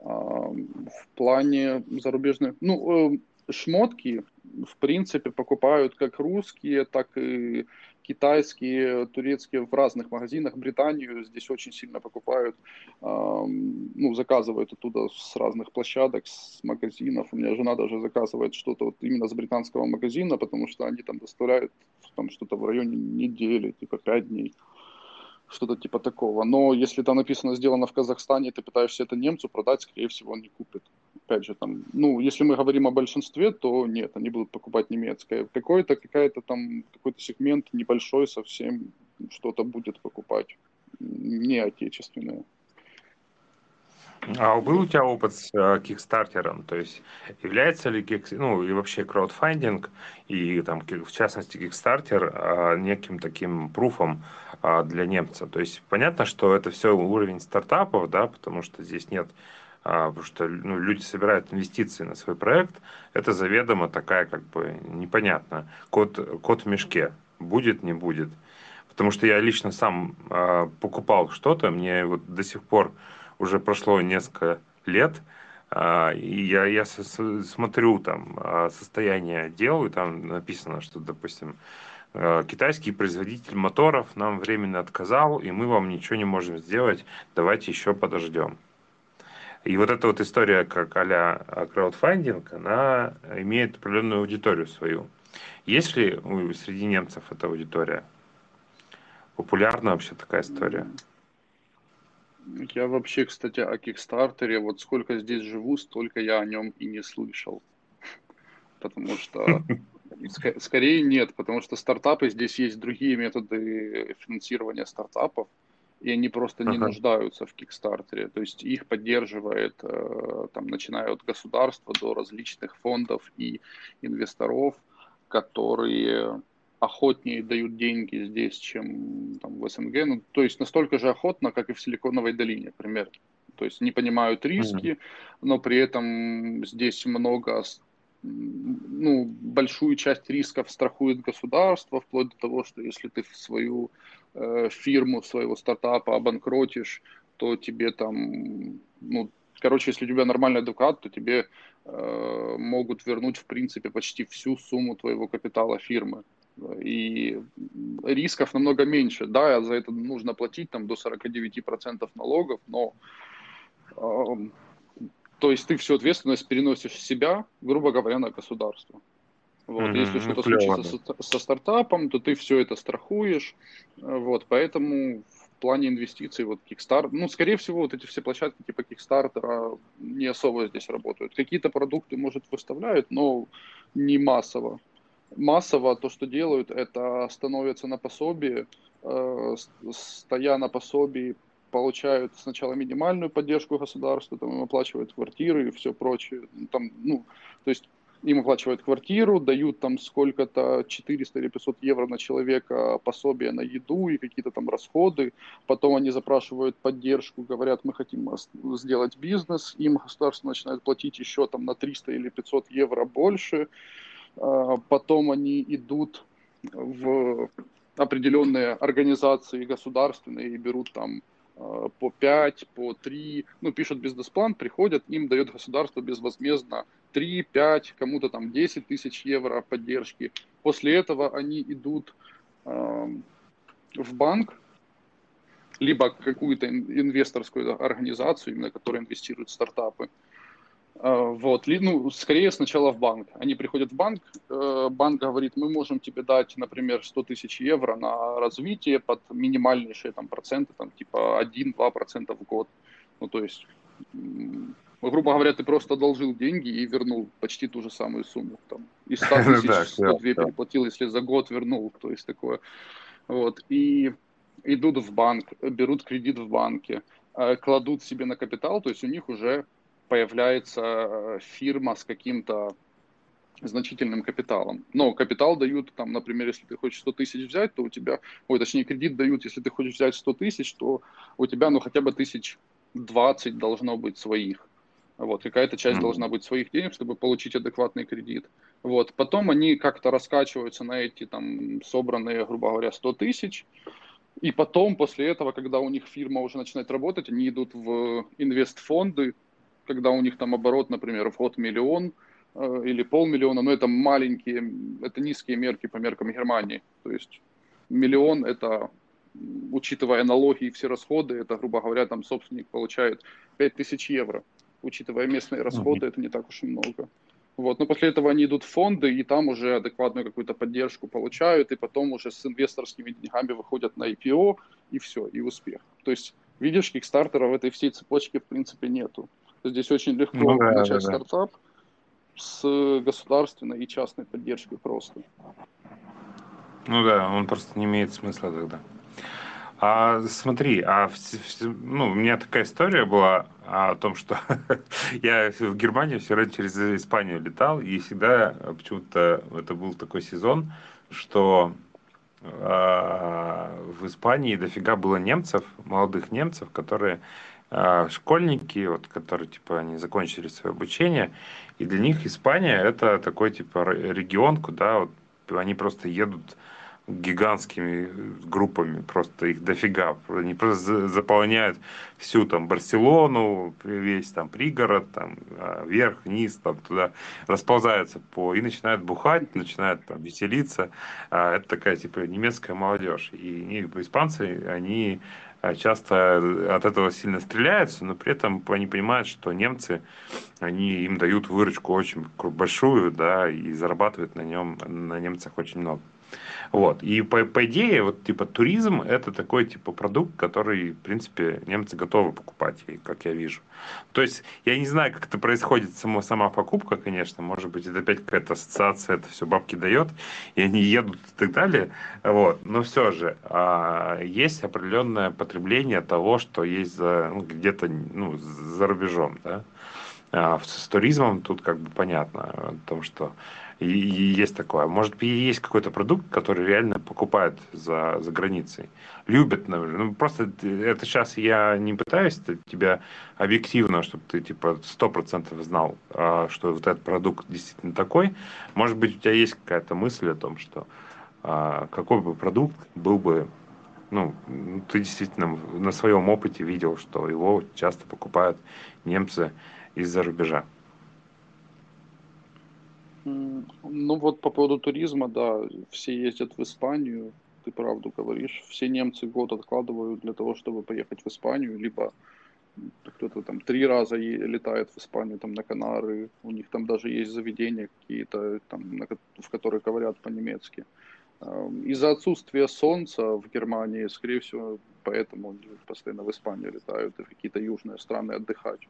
А, в плане зарубежных... Ну, э, шмотки, в принципе, покупают как русские, так и китайские, турецкие в разных магазинах. Британию здесь очень сильно покупают, ну, заказывают оттуда с разных площадок, с магазинов. У меня жена даже заказывает что-то вот именно с британского магазина, потому что они там доставляют там что-то в районе недели, типа пять дней что-то типа такого. Но если там написано сделано в Казахстане, ты пытаешься это немцу продать, скорее всего, он не купит. Опять же, там, ну, если мы говорим о большинстве, то нет, они будут покупать немецкое. Какой-то, какая-то там, какой-то сегмент небольшой совсем что-то будет покупать не отечественное. А был у тебя опыт с э, Кикстартером? То есть является ли кик, ну и вообще краудфандинг и там в частности Кикстартер а, неким таким пруфом а, для немца? То есть понятно, что это все уровень стартапов, да, потому что здесь нет а, потому что ну, люди собирают инвестиции на свой проект, это заведомо такая как бы непонятно. Код, код в мешке. Будет, не будет. Потому что я лично сам э, покупал что-то, мне вот до сих пор уже прошло несколько лет, а, и я, я смотрю там а, состояние дел, и там написано, что, допустим, а, китайский производитель моторов нам временно отказал, и мы вам ничего не можем сделать, давайте еще подождем. И вот эта вот история, как а краудфандинг, она имеет определенную аудиторию свою. Есть ли среди немцев эта аудитория? Популярна вообще такая история? Я вообще, кстати, о Кикстартере, вот сколько здесь живу, столько я о нем и не слышал. (laughs) Потому что (laughs) скорее нет, потому что стартапы, здесь есть другие методы финансирования стартапов, и они просто не нуждаются в Кикстартере. То есть их поддерживает, э, там, начиная от государства до различных фондов и инвесторов, которые охотнее дают деньги здесь, чем там, в СНГ. Ну, то есть настолько же охотно, как и в Силиконовой долине, например. То есть не понимают риски, mm-hmm. но при этом здесь много, ну, большую часть рисков страхует государство, вплоть до того, что если ты свою э, фирму, своего стартапа обанкротишь, то тебе там, ну, короче, если у тебя нормальный адвокат, то тебе э, могут вернуть, в принципе, почти всю сумму твоего капитала фирмы и рисков намного меньше. Да, за это нужно платить там до 49% налогов, но э, то есть ты всю ответственность переносишь с себя, грубо говоря, на государство. Вот, mm-hmm, если что-то случится со, со стартапом, то ты все это страхуешь. Вот, поэтому в плане инвестиций, вот Kickstarter, ну, скорее всего, вот эти все площадки типа Kickstarter не особо здесь работают. Какие-то продукты, может, выставляют, но не массово массово то, что делают, это становятся на пособие, э, стоя на пособии, получают сначала минимальную поддержку государства, там им оплачивают квартиры и все прочее. Там, ну, то есть им оплачивают квартиру, дают там сколько-то 400 или 500 евро на человека пособие на еду и какие-то там расходы. Потом они запрашивают поддержку, говорят, мы хотим сделать бизнес. Им государство начинает платить еще там на 300 или 500 евро больше. А, потом они идут в определенные организации государственные и берут там а, по 5, по 3, ну, пишут бизнес-план, приходят, им дает государство безвозмездно 3, 5, кому-то там 10 тысяч евро поддержки. После этого они идут э, в банк, либо какую-то инвесторскую организацию, именно которая инвестирует в стартапы, Э, вот, ну, скорее сначала в банк. Они приходят в банк, э, банк говорит, мы можем тебе дать, например, 100 тысяч евро на развитие под минимальнейшие там проценты, там типа 1-2% в год. Ну, то есть, грубо говоря, ты просто одолжил деньги и вернул почти ту же самую сумму. Там, из 100 (laughs) тысяч 102 переплатил, если за год вернул, то есть такое. Вот, и идут в банк, берут кредит в банке, э, кладут себе на капитал, то есть у них уже появляется э, фирма с каким-то значительным капиталом. Но капитал дают, там, например, если ты хочешь 100 тысяч взять, то у тебя, ой, точнее, кредит дают, если ты хочешь взять 100 тысяч, то у тебя, ну, хотя бы тысяч 20 должно быть своих. Вот, какая-то часть mm-hmm. должна быть своих денег, чтобы получить адекватный кредит. Вот, потом они как-то раскачиваются на эти, там, собранные, грубо говоря, 100 тысяч, и потом, после этого, когда у них фирма уже начинает работать, они идут в инвестфонды, когда у них там оборот, например, в год миллион, э, или полмиллиона, но это маленькие, это низкие мерки по меркам Германии. То есть миллион это, учитывая налоги и все расходы, это, грубо говоря, там собственник получает 5000 евро. Учитывая местные расходы, это не так уж и много. Вот. Но после этого они идут в фонды, и там уже адекватную какую-то поддержку получают, и потом уже с инвесторскими деньгами выходят на IPO, и все, и успех. То есть, видишь, кикстартера в этой всей цепочке в принципе нету. Здесь очень легко ну, да, начать да, да. стартап с государственной и частной поддержкой просто. Ну да, он просто не имеет смысла тогда. А смотри, а ну, у меня такая история была о том, что (laughs) я в Германию все время через Испанию летал, и всегда почему-то это был такой сезон, что э, в Испании дофига было немцев, молодых немцев, которые школьники, вот, которые типа они закончили свое обучение, и для них Испания это такой типа регион, куда вот, они просто едут гигантскими группами, просто их дофига. Они просто заполняют всю там Барселону, весь там пригород, там а, вверх, вниз, там туда расползаются по и начинают бухать, начинают там веселиться. А, это такая типа немецкая молодежь. И испанцы, они а, часто от этого сильно стреляются, но при этом они понимают, что немцы, они им дают выручку очень большую, да, и зарабатывают на нем, на немцах очень много. Вот. И по, по идее, вот типа туризм это такой типа продукт, который, в принципе, немцы готовы покупать, как я вижу. То есть я не знаю, как это происходит сама, сама покупка, конечно, может быть, это опять какая-то ассоциация, это все бабки дает, и они едут и так далее. Вот. Но все же а, есть определенное потребление того, что есть за, ну, где-то ну, за рубежом. Да? А, с туризмом тут как бы понятно, о том, что и, и есть такое. Может быть, есть какой-то продукт, который реально покупают за, за границей. Любят, наверное. Ну, просто это сейчас я не пытаюсь тебя объективно, чтобы ты типа сто процентов знал, а, что вот этот продукт действительно такой. Может быть, у тебя есть какая-то мысль о том, что а, какой бы продукт был бы ну, ты действительно на своем опыте видел, что его часто покупают немцы из-за рубежа. Ну вот по поводу туризма, да, все ездят в Испанию, ты правду говоришь. Все немцы год откладывают для того, чтобы поехать в Испанию, либо кто-то там три раза летает в Испанию, там на Канары, у них там даже есть заведения какие-то, там, в которых говорят по-немецки. Из-за отсутствия солнца в Германии, скорее всего, поэтому постоянно в Испанию летают и в какие-то южные страны отдыхать.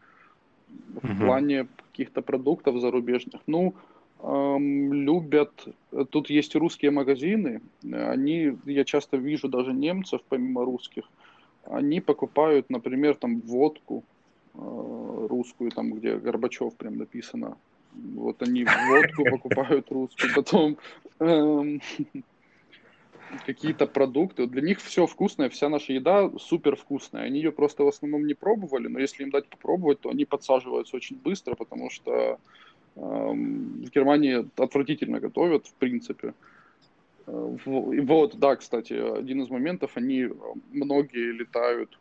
В угу. плане каких-то продуктов зарубежных, ну, любят, тут есть русские магазины, они, я часто вижу даже немцев, помимо русских, они покупают, например, там водку э, русскую, там, где Горбачев прям написано, вот они водку (laughs) покупают русскую, потом эм, (laughs) какие-то продукты. Для них все вкусное, вся наша еда супер вкусная. Они ее просто в основном не пробовали, но если им дать попробовать, то они подсаживаются очень быстро, потому что в Германии отвратительно готовят, в принципе. Э, вот, да, кстати, один из моментов, они многие летают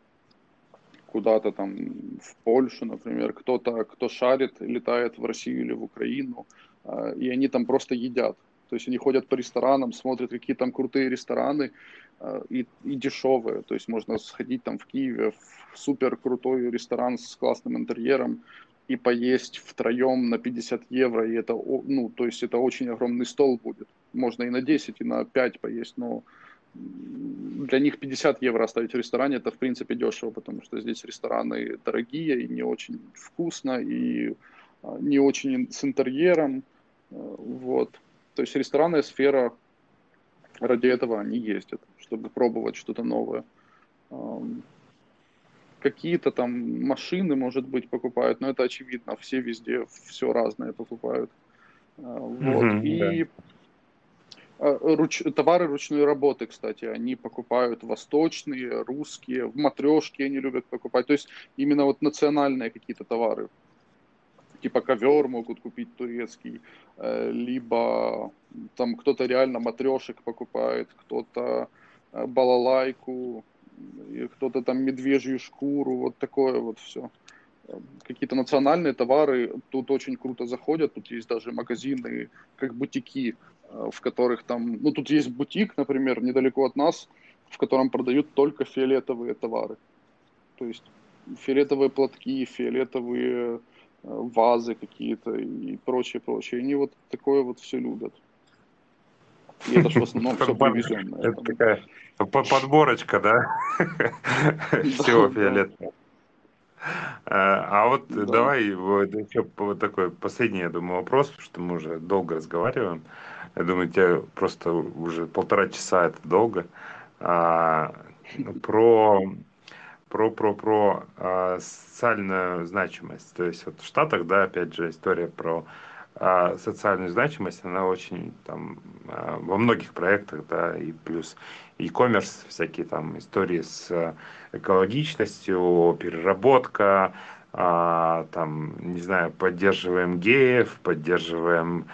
куда-то там в Польшу, например, кто-то, кто шарит, летает в Россию или в Украину, э, и они там просто едят. То есть они ходят по ресторанам, смотрят, какие там крутые рестораны э, и, и дешевые. То есть можно сходить там в Киеве в супер крутой ресторан с классным интерьером, и поесть втроем на 50 евро, и это, ну, то есть это очень огромный стол будет. Можно и на 10, и на 5 поесть, но для них 50 евро оставить в ресторане, это в принципе дешево, потому что здесь рестораны дорогие и не очень вкусно, и а, не очень с интерьером, э, вот. То есть ресторанная сфера, ради этого они ездят, чтобы пробовать что-то новое какие-то там машины, может быть, покупают, но это очевидно, все везде все разное покупают. А, вот. Mm-hmm, и да. руч... товары ручной работы, кстати, они покупают восточные, русские, в матрешке они любят покупать. То есть именно вот национальные какие-то товары. Типа ковер могут купить турецкий, э, либо там кто-то реально матрешек покупает, кто-то э, балалайку, кто-то там медвежью шкуру, вот такое вот все. какие-то национальные товары тут очень круто заходят. Тут есть даже магазины, как бутики, э, в которых там... Ну, тут есть бутик, например, недалеко от нас, в котором продают только фиолетовые товары. То есть фиолетовые платки, фиолетовые вазы какие-то и прочее, прочее. Они вот такое вот все любят. И это же в основном все привезенное. Это такая подборочка, да? (laughs) Всего фиолетового. А, а вот да. давай еще вот такой последний, я думаю, вопрос, потому что мы уже долго разговариваем. Я думаю, тебе просто уже полтора часа это долго. А, про про про про а, социальную значимость. То есть вот в Штатах, да, опять же, история про а социальную значимость, она очень там а, во многих проектах, да, и плюс e-commerce, всякие там истории с экологичностью, переработка, а, там, не знаю, поддерживаем геев, поддерживаем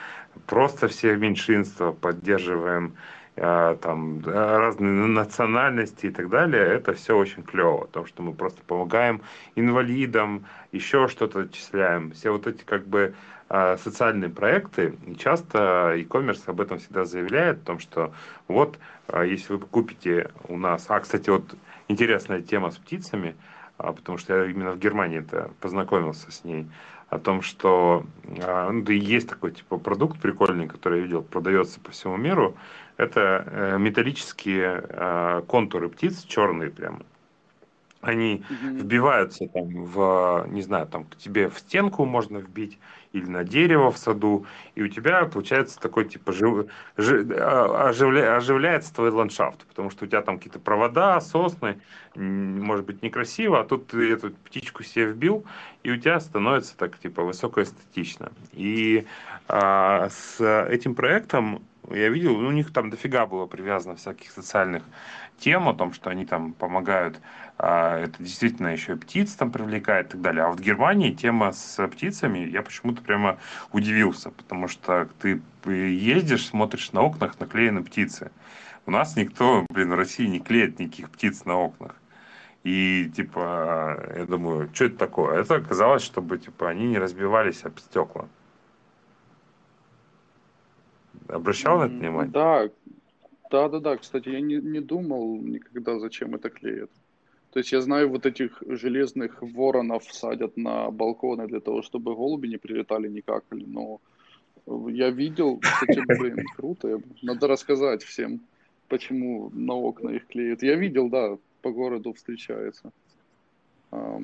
просто все меньшинства, поддерживаем там разные национальности и так далее, это все очень клево, потому что мы просто помогаем инвалидам, еще что-то отчисляем, все вот эти как бы а, социальные проекты, часто e-commerce об этом всегда заявляет, о том, что вот, а, если вы купите у нас... А, кстати, вот интересная тема с птицами, а, потому что я именно в Германии это познакомился с ней, о том, что ну, да есть такой типа продукт прикольный, который я видел, продается по всему миру. Это э, металлические контуры птиц, черные прямо они вбиваются там в, не знаю, там к тебе в стенку можно вбить или на дерево в саду, и у тебя получается такой типа жив, а, оживля, оживляется твой ландшафт, потому что у тебя там какие-то провода, сосны, может быть некрасиво, а тут ты эту птичку себе вбил, и у тебя становится так типа высокоэстетично. И а, с этим проектом я видел, у них там дофига было привязано всяких социальных тем о том, что они там помогают это действительно еще и птиц там привлекает и так далее. А вот в Германии тема с птицами, я почему-то прямо удивился, потому что ты ездишь, смотришь на окнах, наклеены птицы. У нас никто, блин, в России не клеит никаких птиц на окнах. И, типа, я думаю, что это такое? Это оказалось, чтобы, типа, они не разбивались об стекла. Обращал на это внимание? Да, да, да, да. Кстати, я не, не думал никогда, зачем это клеят. То есть я знаю, вот этих железных воронов садят на балконы для того, чтобы голуби не прилетали, не какали. Но я видел, кстати, (laughs) блин, круто. Надо рассказать всем, почему на окна их клеят. Я видел, да, по городу встречается. А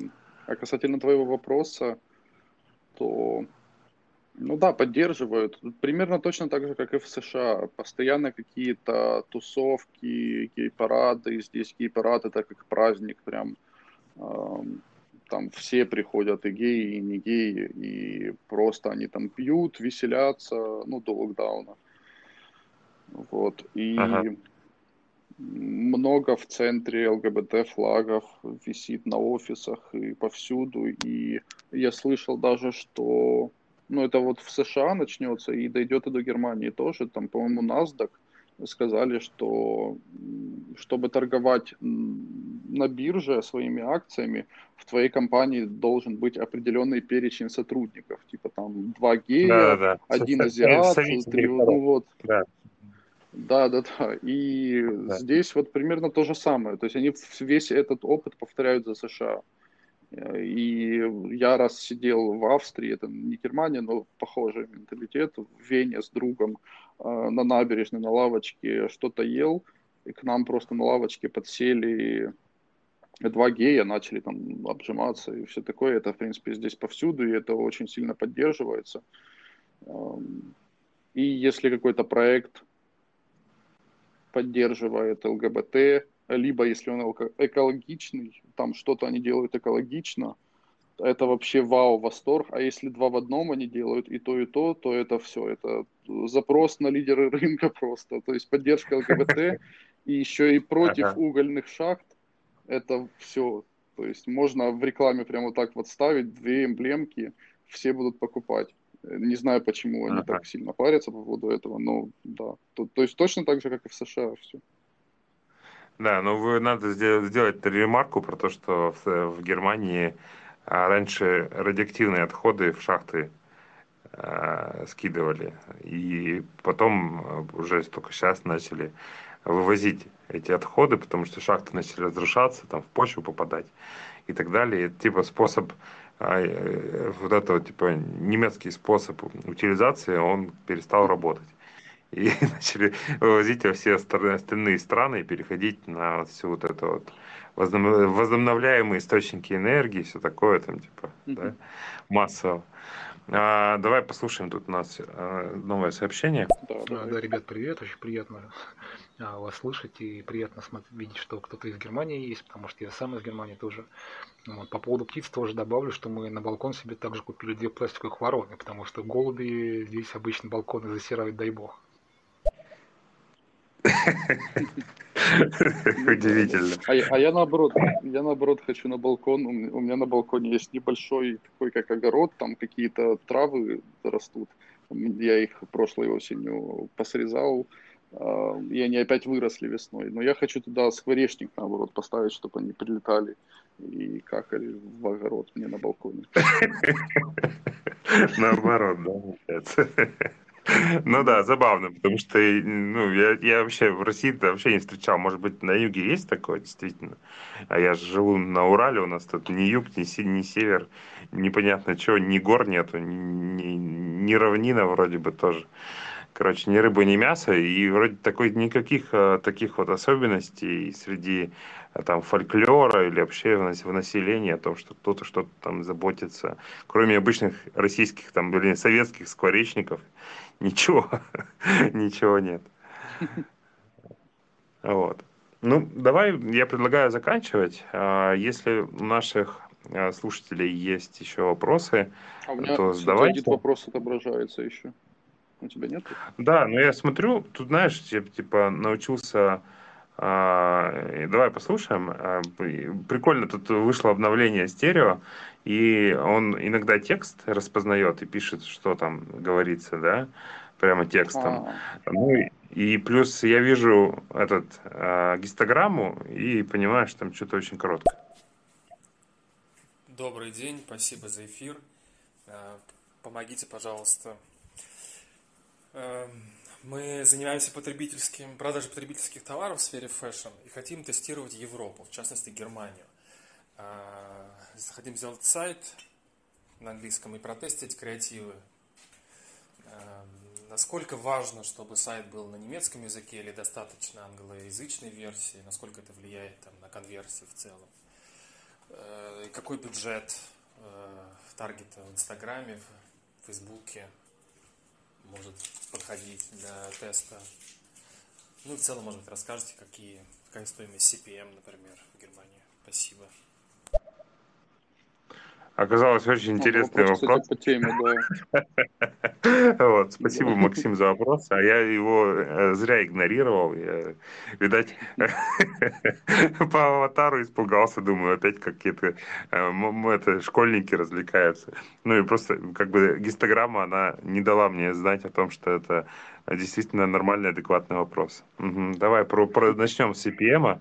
касательно твоего вопроса, то ну да, поддерживают. Примерно точно так же, как и в США. Постоянно какие-то тусовки, гей-парады. Здесь гей-парад это как праздник прям. Там все приходят, и геи, и не геи, и просто они там пьют, веселятся, ну, до локдауна. Вот. И ага. много в центре ЛГБТ флагов висит на офисах и повсюду. И я слышал даже, что ну, это вот в США начнется и дойдет и до Германии тоже. Там, по-моему, NASDAQ сказали, что чтобы торговать на бирже своими акциями, в твоей компании должен быть определенный перечень сотрудников. Типа там два гея, да, да. один азиат, три, ну вот. Да. Да, да, да. И да. здесь вот примерно то же самое. То есть они весь этот опыт повторяют за США. И я раз сидел в Австрии, это не Германия, но похожий менталитет, в Вене с другом э, на набережной, на лавочке что-то ел, и к нам просто на лавочке подсели два гея, начали там обжиматься и все такое. Это, в принципе, здесь повсюду, и это очень сильно поддерживается. Эм, и если какой-то проект поддерживает ЛГБТ, либо если он экологичный, там что-то они делают экологично, это вообще вау, восторг. А если два в одном они делают и то, и то, то это все. Это запрос на лидеры рынка (laughs) просто. То есть поддержка ЛГБТ (laughs) и еще и против ага. угольных шахт. Это все. То есть можно в рекламе прямо вот так вот ставить две эмблемки, все будут покупать. Не знаю, почему они ага. так сильно парятся по поводу этого, но да. То, то есть точно так же, как и в США все. Да, ну вы надо сделать, ремарку про то, что в, в Германии А раньше радиоактивные отходы в шахты э, скидывали. И потом э, уже только сейчас начали вывозить эти отходы, потому что шахты начали разрушаться, там в почву попадать и так далее. Это, типа способ а, э, вот этого типа немецкий способ утилизации, он перестал работать. И (laughs) начали вывозить во все остальные страны и переходить на вот всю вот это вот возобновляемые источники энергии, все такое там типа, mm-hmm. да, массово. А, давай послушаем тут у нас а, новое сообщение. Да, да, ребят, привет, очень приятно а, вас слышать и приятно смотреть, видеть, что кто-то из Германии есть, потому что я сам из Германии тоже. Вот, по поводу птиц тоже добавлю, что мы на балкон себе также купили две пластиковых вороны, потому что голуби здесь обычно балконы засирают, дай бог. Удивительно. А я, а я наоборот, я наоборот хочу на балкон. У меня на балконе есть небольшой такой как огород, там какие-то травы растут. Я их прошлой осенью посрезал, а, и они опять выросли весной. Но я хочу туда скворечник, наоборот, поставить, чтобы они прилетали и какали в огород мне на балконе. (laughs) Наоборот, да, получается. Ну да, забавно, потому что ну, я, я вообще в России вообще не встречал. Может быть, на юге есть такое, действительно. А я живу на Урале, у нас тут ни юг, ни, си, ни север, непонятно что, ни гор нету, ни, ни, ни равнина вроде бы тоже. Короче, ни рыбы, ни мяса, и вроде такой никаких а, таких вот особенностей среди а, там фольклора или вообще в населении о том, что кто-то что-то там заботится, кроме обычных российских там, блин, советских скворечников, ничего, (laughs) ничего нет. Вот. Ну, давай, я предлагаю заканчивать. А, если у наших а, слушателей есть еще вопросы, а у меня то задавайте. один вопрос отображается еще. У тебя нет? Да, но я смотрю, тут, знаешь, я типа научился давай послушаем. А, прикольно, тут вышло обновление стерео, и он иногда текст распознает и пишет, что там говорится, да, прямо текстом. А. Ну и плюс я вижу этот э, гистограмму и понимаю, что там что-то очень короткое. Добрый день, спасибо за эфир. Помогите, пожалуйста. Мы занимаемся потребительским, продажей потребительских товаров в сфере fashion и хотим тестировать Европу, в частности Германию. А, хотим сделать сайт на английском и протестить креативы. А, насколько важно, чтобы сайт был на немецком языке или достаточно англоязычной версии, насколько это влияет там, на конверсии в целом. А, и какой бюджет таргета в Инстаграме, в Фейсбуке, может подходить для теста. Ну, в целом, может быть, расскажете, какие, какая стоимость CPM, например, в Германии. Спасибо. Оказалось очень интересный вопрос. По теме, да. (laughs) вот, спасибо, Максим, за вопрос. А я его э, зря игнорировал. Я, видать, (laughs) по аватару испугался, думаю, опять какие-то э, это, школьники развлекаются. Ну и просто, как бы, гистограмма, она не дала мне знать о том, что это действительно нормальный, адекватный вопрос. Угу. Давай про, про, начнем с CPM. а,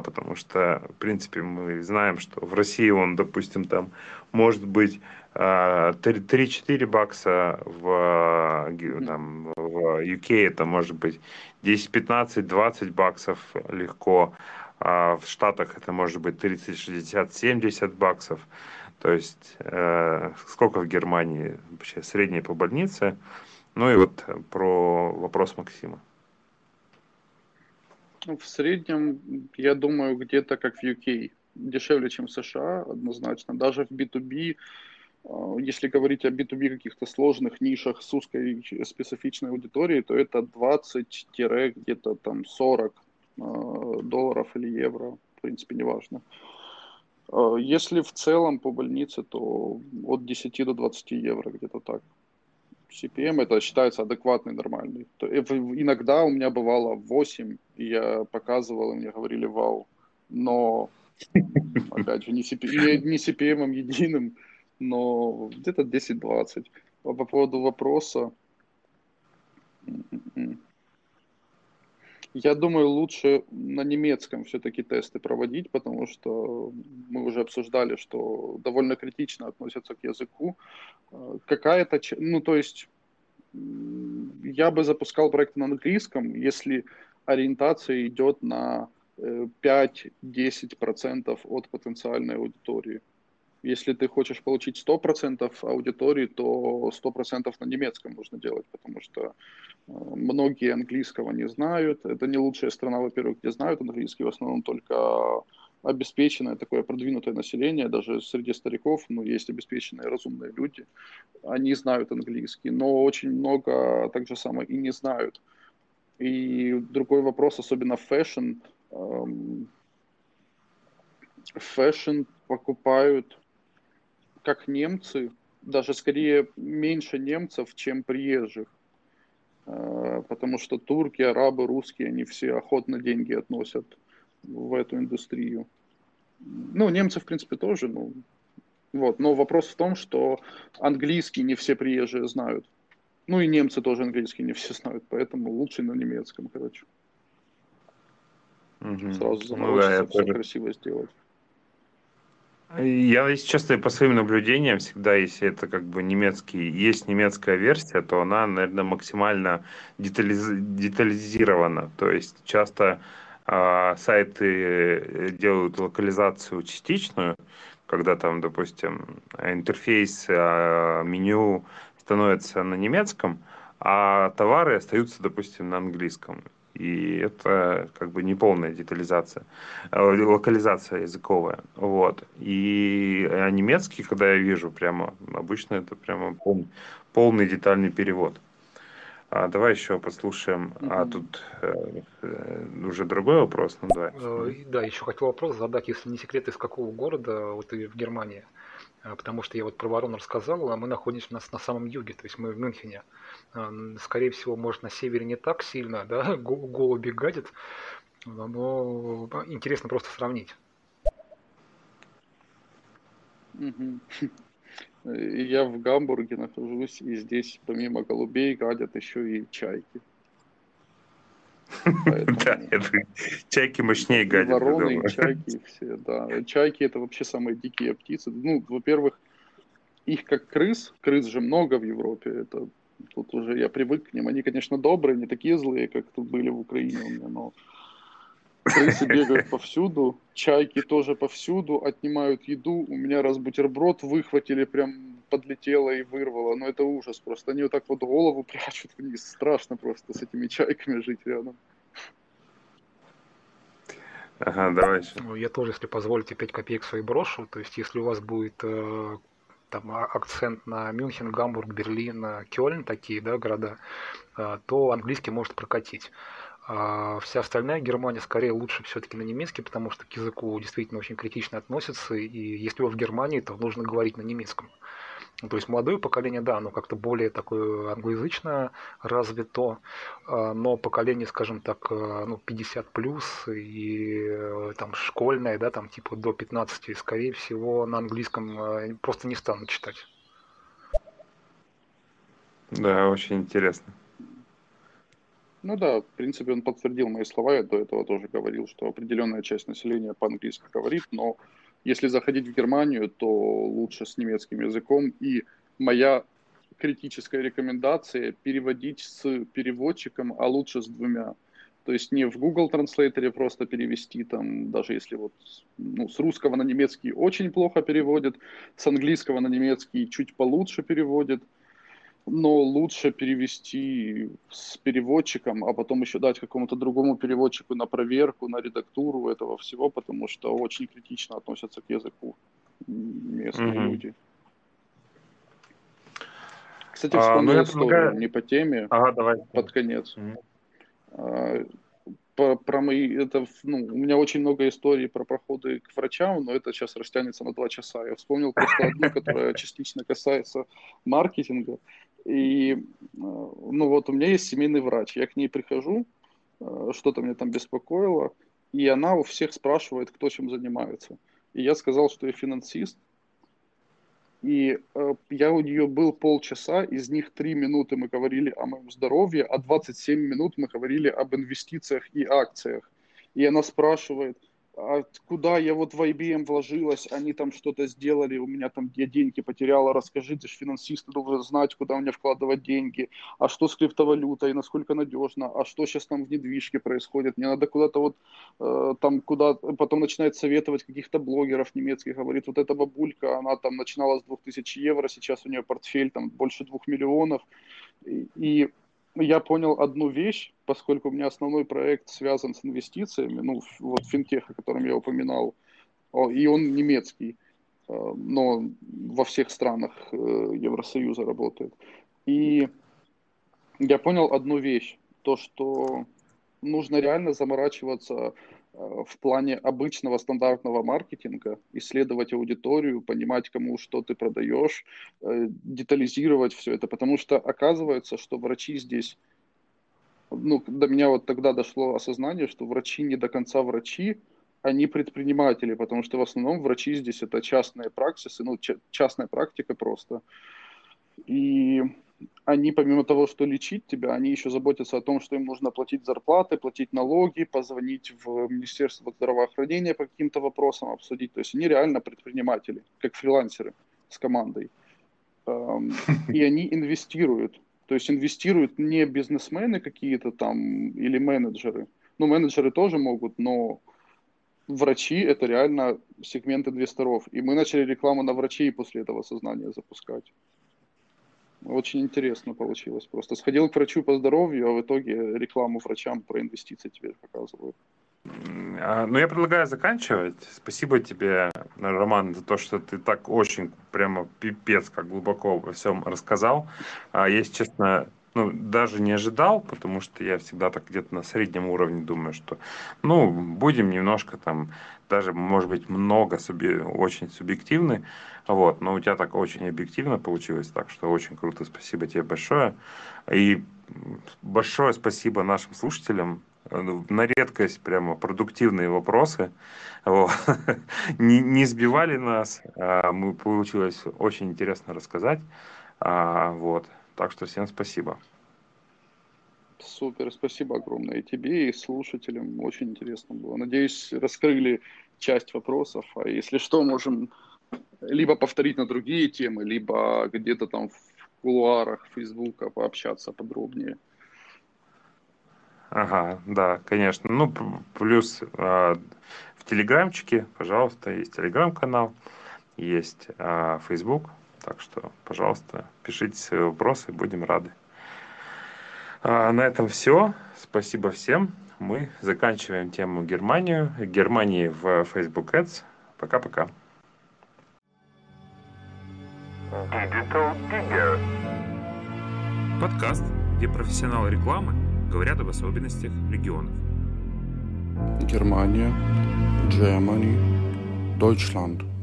потому что, в принципе, мы знаем, что в России он, допустим, там может быть 3-4 а, бакса, в, там, в UK это может быть 10, 15, 20 баксов легко, а в Штатах это может быть 30, 60, 70 баксов. То есть э, сколько в Германии вообще среднее по больнице. Ну и вот про вопрос Максима. В среднем, я думаю, где-то как в UK. Дешевле, чем в США, однозначно. Даже в B2B, а, если говорить о B2B каких-то сложных нишах с узкой специфичной аудиторией, то это 20 где-то там 40 а, долларов или евро. В принципе, неважно. А, если в целом по больнице, то от 10 до 20 евро где-то так. CPM это считается адекватный, нормальный. То, иногда у меня бывало 8, и я показывал, и мне говорили вау. Но, (laughs) опять же, не, CP, не, не CPM единым, но где-то 10-20. По, по поводу вопроса, Я думаю, лучше на немецком все-таки тесты проводить, потому что мы уже обсуждали, что довольно критично относятся к языку. Э, какая-то, ну то есть я бы запускал проект на английском, если ориентация идет на 5-10% э, от потенциальной аудитории. Если ты хочешь получить 100% аудитории, то 100% на немецком нужно делать, потому что э, многие английского не знают. Это не лучшая страна, во-первых, где знают английский, в основном только обеспеченное такое продвинутое население, даже среди стариков, ну, есть обеспеченные разумные люди, они знают английский, но очень много так же самое и не знают. И другой вопрос, особенно fashion, эм, fashion покупают как немцы, даже скорее меньше немцев, чем приезжих. Э, потому что турки, арабы, русские, они все охотно деньги относят в эту индустрию. Ну, немцы, в принципе, тоже, ну, вот. Но вопрос в том, что английский не все приезжие знают. Ну и немцы тоже английский не все знают, поэтому лучше на немецком, короче. Угу. Сразу заморочиться, ну, да, все тоже... красиво сделать. Я, если честно, по своим наблюдениям, всегда, если это как бы немецкий, есть немецкая версия, то она, наверное, максимально детализ, детализирована. То есть часто э, сайты делают локализацию частичную, когда там, допустим, интерфейс, э, меню становится на немецком, а товары остаются, допустим, на английском и это как бы не полная детализация, э, локализация языковая, вот. И а немецкий, когда я вижу, прямо обычно это прямо пол, полный детальный перевод. А давай еще послушаем. Mm-hmm. А тут э, э, уже другой вопрос. Ну, давай. Э, да, еще хотел вопрос задать, если не секрет, из какого города вот ты в Германии? А, потому что я вот про Ворон рассказал, а мы находимся на, на самом юге, то есть мы в Мюнхене. А, скорее всего, может, на севере не так сильно, да, (laughs) голуби гадят, но интересно просто сравнить. (laughs) Я в Гамбурге нахожусь, и здесь помимо голубей гадят еще и чайки. Да, чайки мощнее гадят. Вороны, чайки все, да. Чайки это вообще самые дикие птицы. Ну, во-первых, их как крыс, крыс же много в Европе, это тут уже я привык к ним. Они, конечно, добрые, не такие злые, как тут были в Украине у меня, но крысы бегают повсюду, чайки тоже повсюду, отнимают еду. У меня раз бутерброд выхватили, прям подлетело и вырвало. Но это ужас просто. Они вот так вот голову (laughs) прячут вниз. Страшно просто с этими чайками жить рядом. Ага, давай еще. Ну, я тоже, если позволите, 5 копеек свои брошу. То есть, если у вас будет э, там а, акцент на Мюнхен, Гамбург, Берлин, э, Кёльн, такие да, города, э, то английский может прокатить. А вся остальная Германия скорее лучше все-таки на немецкий, потому что к языку действительно очень критично относятся, и если вы в Германии, то нужно говорить на немецком. То есть молодое поколение, да, оно как-то более такое англоязычно развито, а, но поколение, скажем так, э, ну, 50 плюс и э, там школьное, да, там типа до 15, скорее всего, на английском э, просто не станут читать. Да, очень интересно. Ну да, в принципе, он подтвердил мои слова. Я до этого тоже говорил, что определенная часть населения по-английски говорит, но если заходить в Германию, то лучше с немецким языком. И моя критическая рекомендация переводить с переводчиком, а лучше с двумя. То есть не в Google Translator просто перевести, там, даже если вот ну, с русского на немецкий очень плохо переводит, с английского на немецкий чуть получше переводит – но лучше перевести с переводчиком, а потом еще дать какому-то другому переводчику на проверку, на редактуру этого всего, потому что очень критично относятся к языку местные mm-hmm. люди. Кстати, вспомнил а, ну, историю, предлагаю... не по теме, ага, давай. под конец. Mm-hmm про, про мои, это, ну, у меня очень много историй про проходы к врачам, но это сейчас растянется на два часа. Я вспомнил просто одну, которая (laughs) частично касается маркетинга. И, э, ну, вот у меня есть семейный врач, я к ней прихожу, э, что-то меня там беспокоило, и она у всех спрашивает, кто чем занимается. И я сказал, что я финансист, И э, я у нее был полчаса, из них 3 минуты мы говорили о моем здоровье, а 27 минут мы говорили об инвестициях и акциях. И она спрашивает, куда я вот в IBM вложилась, они там что-то сделали, у меня там я деньги потеряла, расскажи, ты же финансист, ты должен знать, куда мне вкладывать деньги, а что с криптовалютой, насколько надежно, а что сейчас там в недвижке происходит, мне надо куда-то вот э, там куда, потом начинает советовать каких-то блогеров немецких, говорит, вот эта бабулька, она там начинала с 2000 евро, сейчас у нее портфель там больше 2 миллионов, и, и я понял одну вещь, поскольку у меня основной проект связан с инвестициями, ну, вот финтех, о котором я упоминал, и он немецкий, э, но во всех странах э, Евросоюза работает. И я понял одну вещь, то, что нужно реально заморачиваться в плане обычного стандартного маркетинга, исследовать аудиторию, понимать, кому что ты продаешь, э, детализировать все это, потому что оказывается, что врачи здесь, ну, до меня вот тогда дошло осознание, что врачи не до конца врачи, они предприниматели, потому что в основном врачи здесь это частные практики, ну, частная практика просто. И они помимо того, что лечить тебя, они еще заботятся о том, что им нужно платить зарплаты, платить налоги, позвонить в Министерство здравоохранения по каким-то вопросам обсудить. То есть они реально предприниматели, как фрилансеры с командой. Эм, и они инвестируют. То есть инвестируют не бизнесмены какие-то там или менеджеры. Ну, менеджеры тоже могут, но врачи – это реально сегмент инвесторов. И мы начали рекламу на врачей после этого сознания запускать. Очень интересно получилось. Просто сходил к врачу по здоровью, а в итоге рекламу врачам про инвестиции тебе показывают. А, ну, я предлагаю заканчивать. Спасибо тебе, Роман, за то, что ты так очень прямо пипец, как глубоко во всем рассказал. А, если честно, ну, даже не ожидал, потому что я всегда так где-то на среднем уровне думаю, что, ну, будем немножко там, даже, может быть, много суби, очень субъективны, вот, но у тебя так очень объективно получилось, так что очень круто, спасибо тебе большое. И большое спасибо нашим слушателям, на редкость прямо продуктивные вопросы. Вот. (laughs) не, не сбивали нас, а мы получилось очень интересно рассказать. А, вот. Так что всем спасибо. Супер, спасибо огромное и тебе, и слушателям. Очень интересно было. Надеюсь, раскрыли часть вопросов. А если что, можем либо повторить на другие темы, либо где-то там в кулуарах Фейсбука пообщаться подробнее. Ага, да, конечно. Ну, плюс э, в Телеграмчике, пожалуйста, есть Телеграм-канал, есть э, Facebook, так что, пожалуйста, пишите свои вопросы, будем рады. А на этом все. Спасибо всем. Мы заканчиваем тему Германию. Германии в Facebook Ads. Пока-пока. Digital Digger. Подкаст, где профессионалы рекламы говорят об особенностях регионов. Германия, Germany, Deutschland.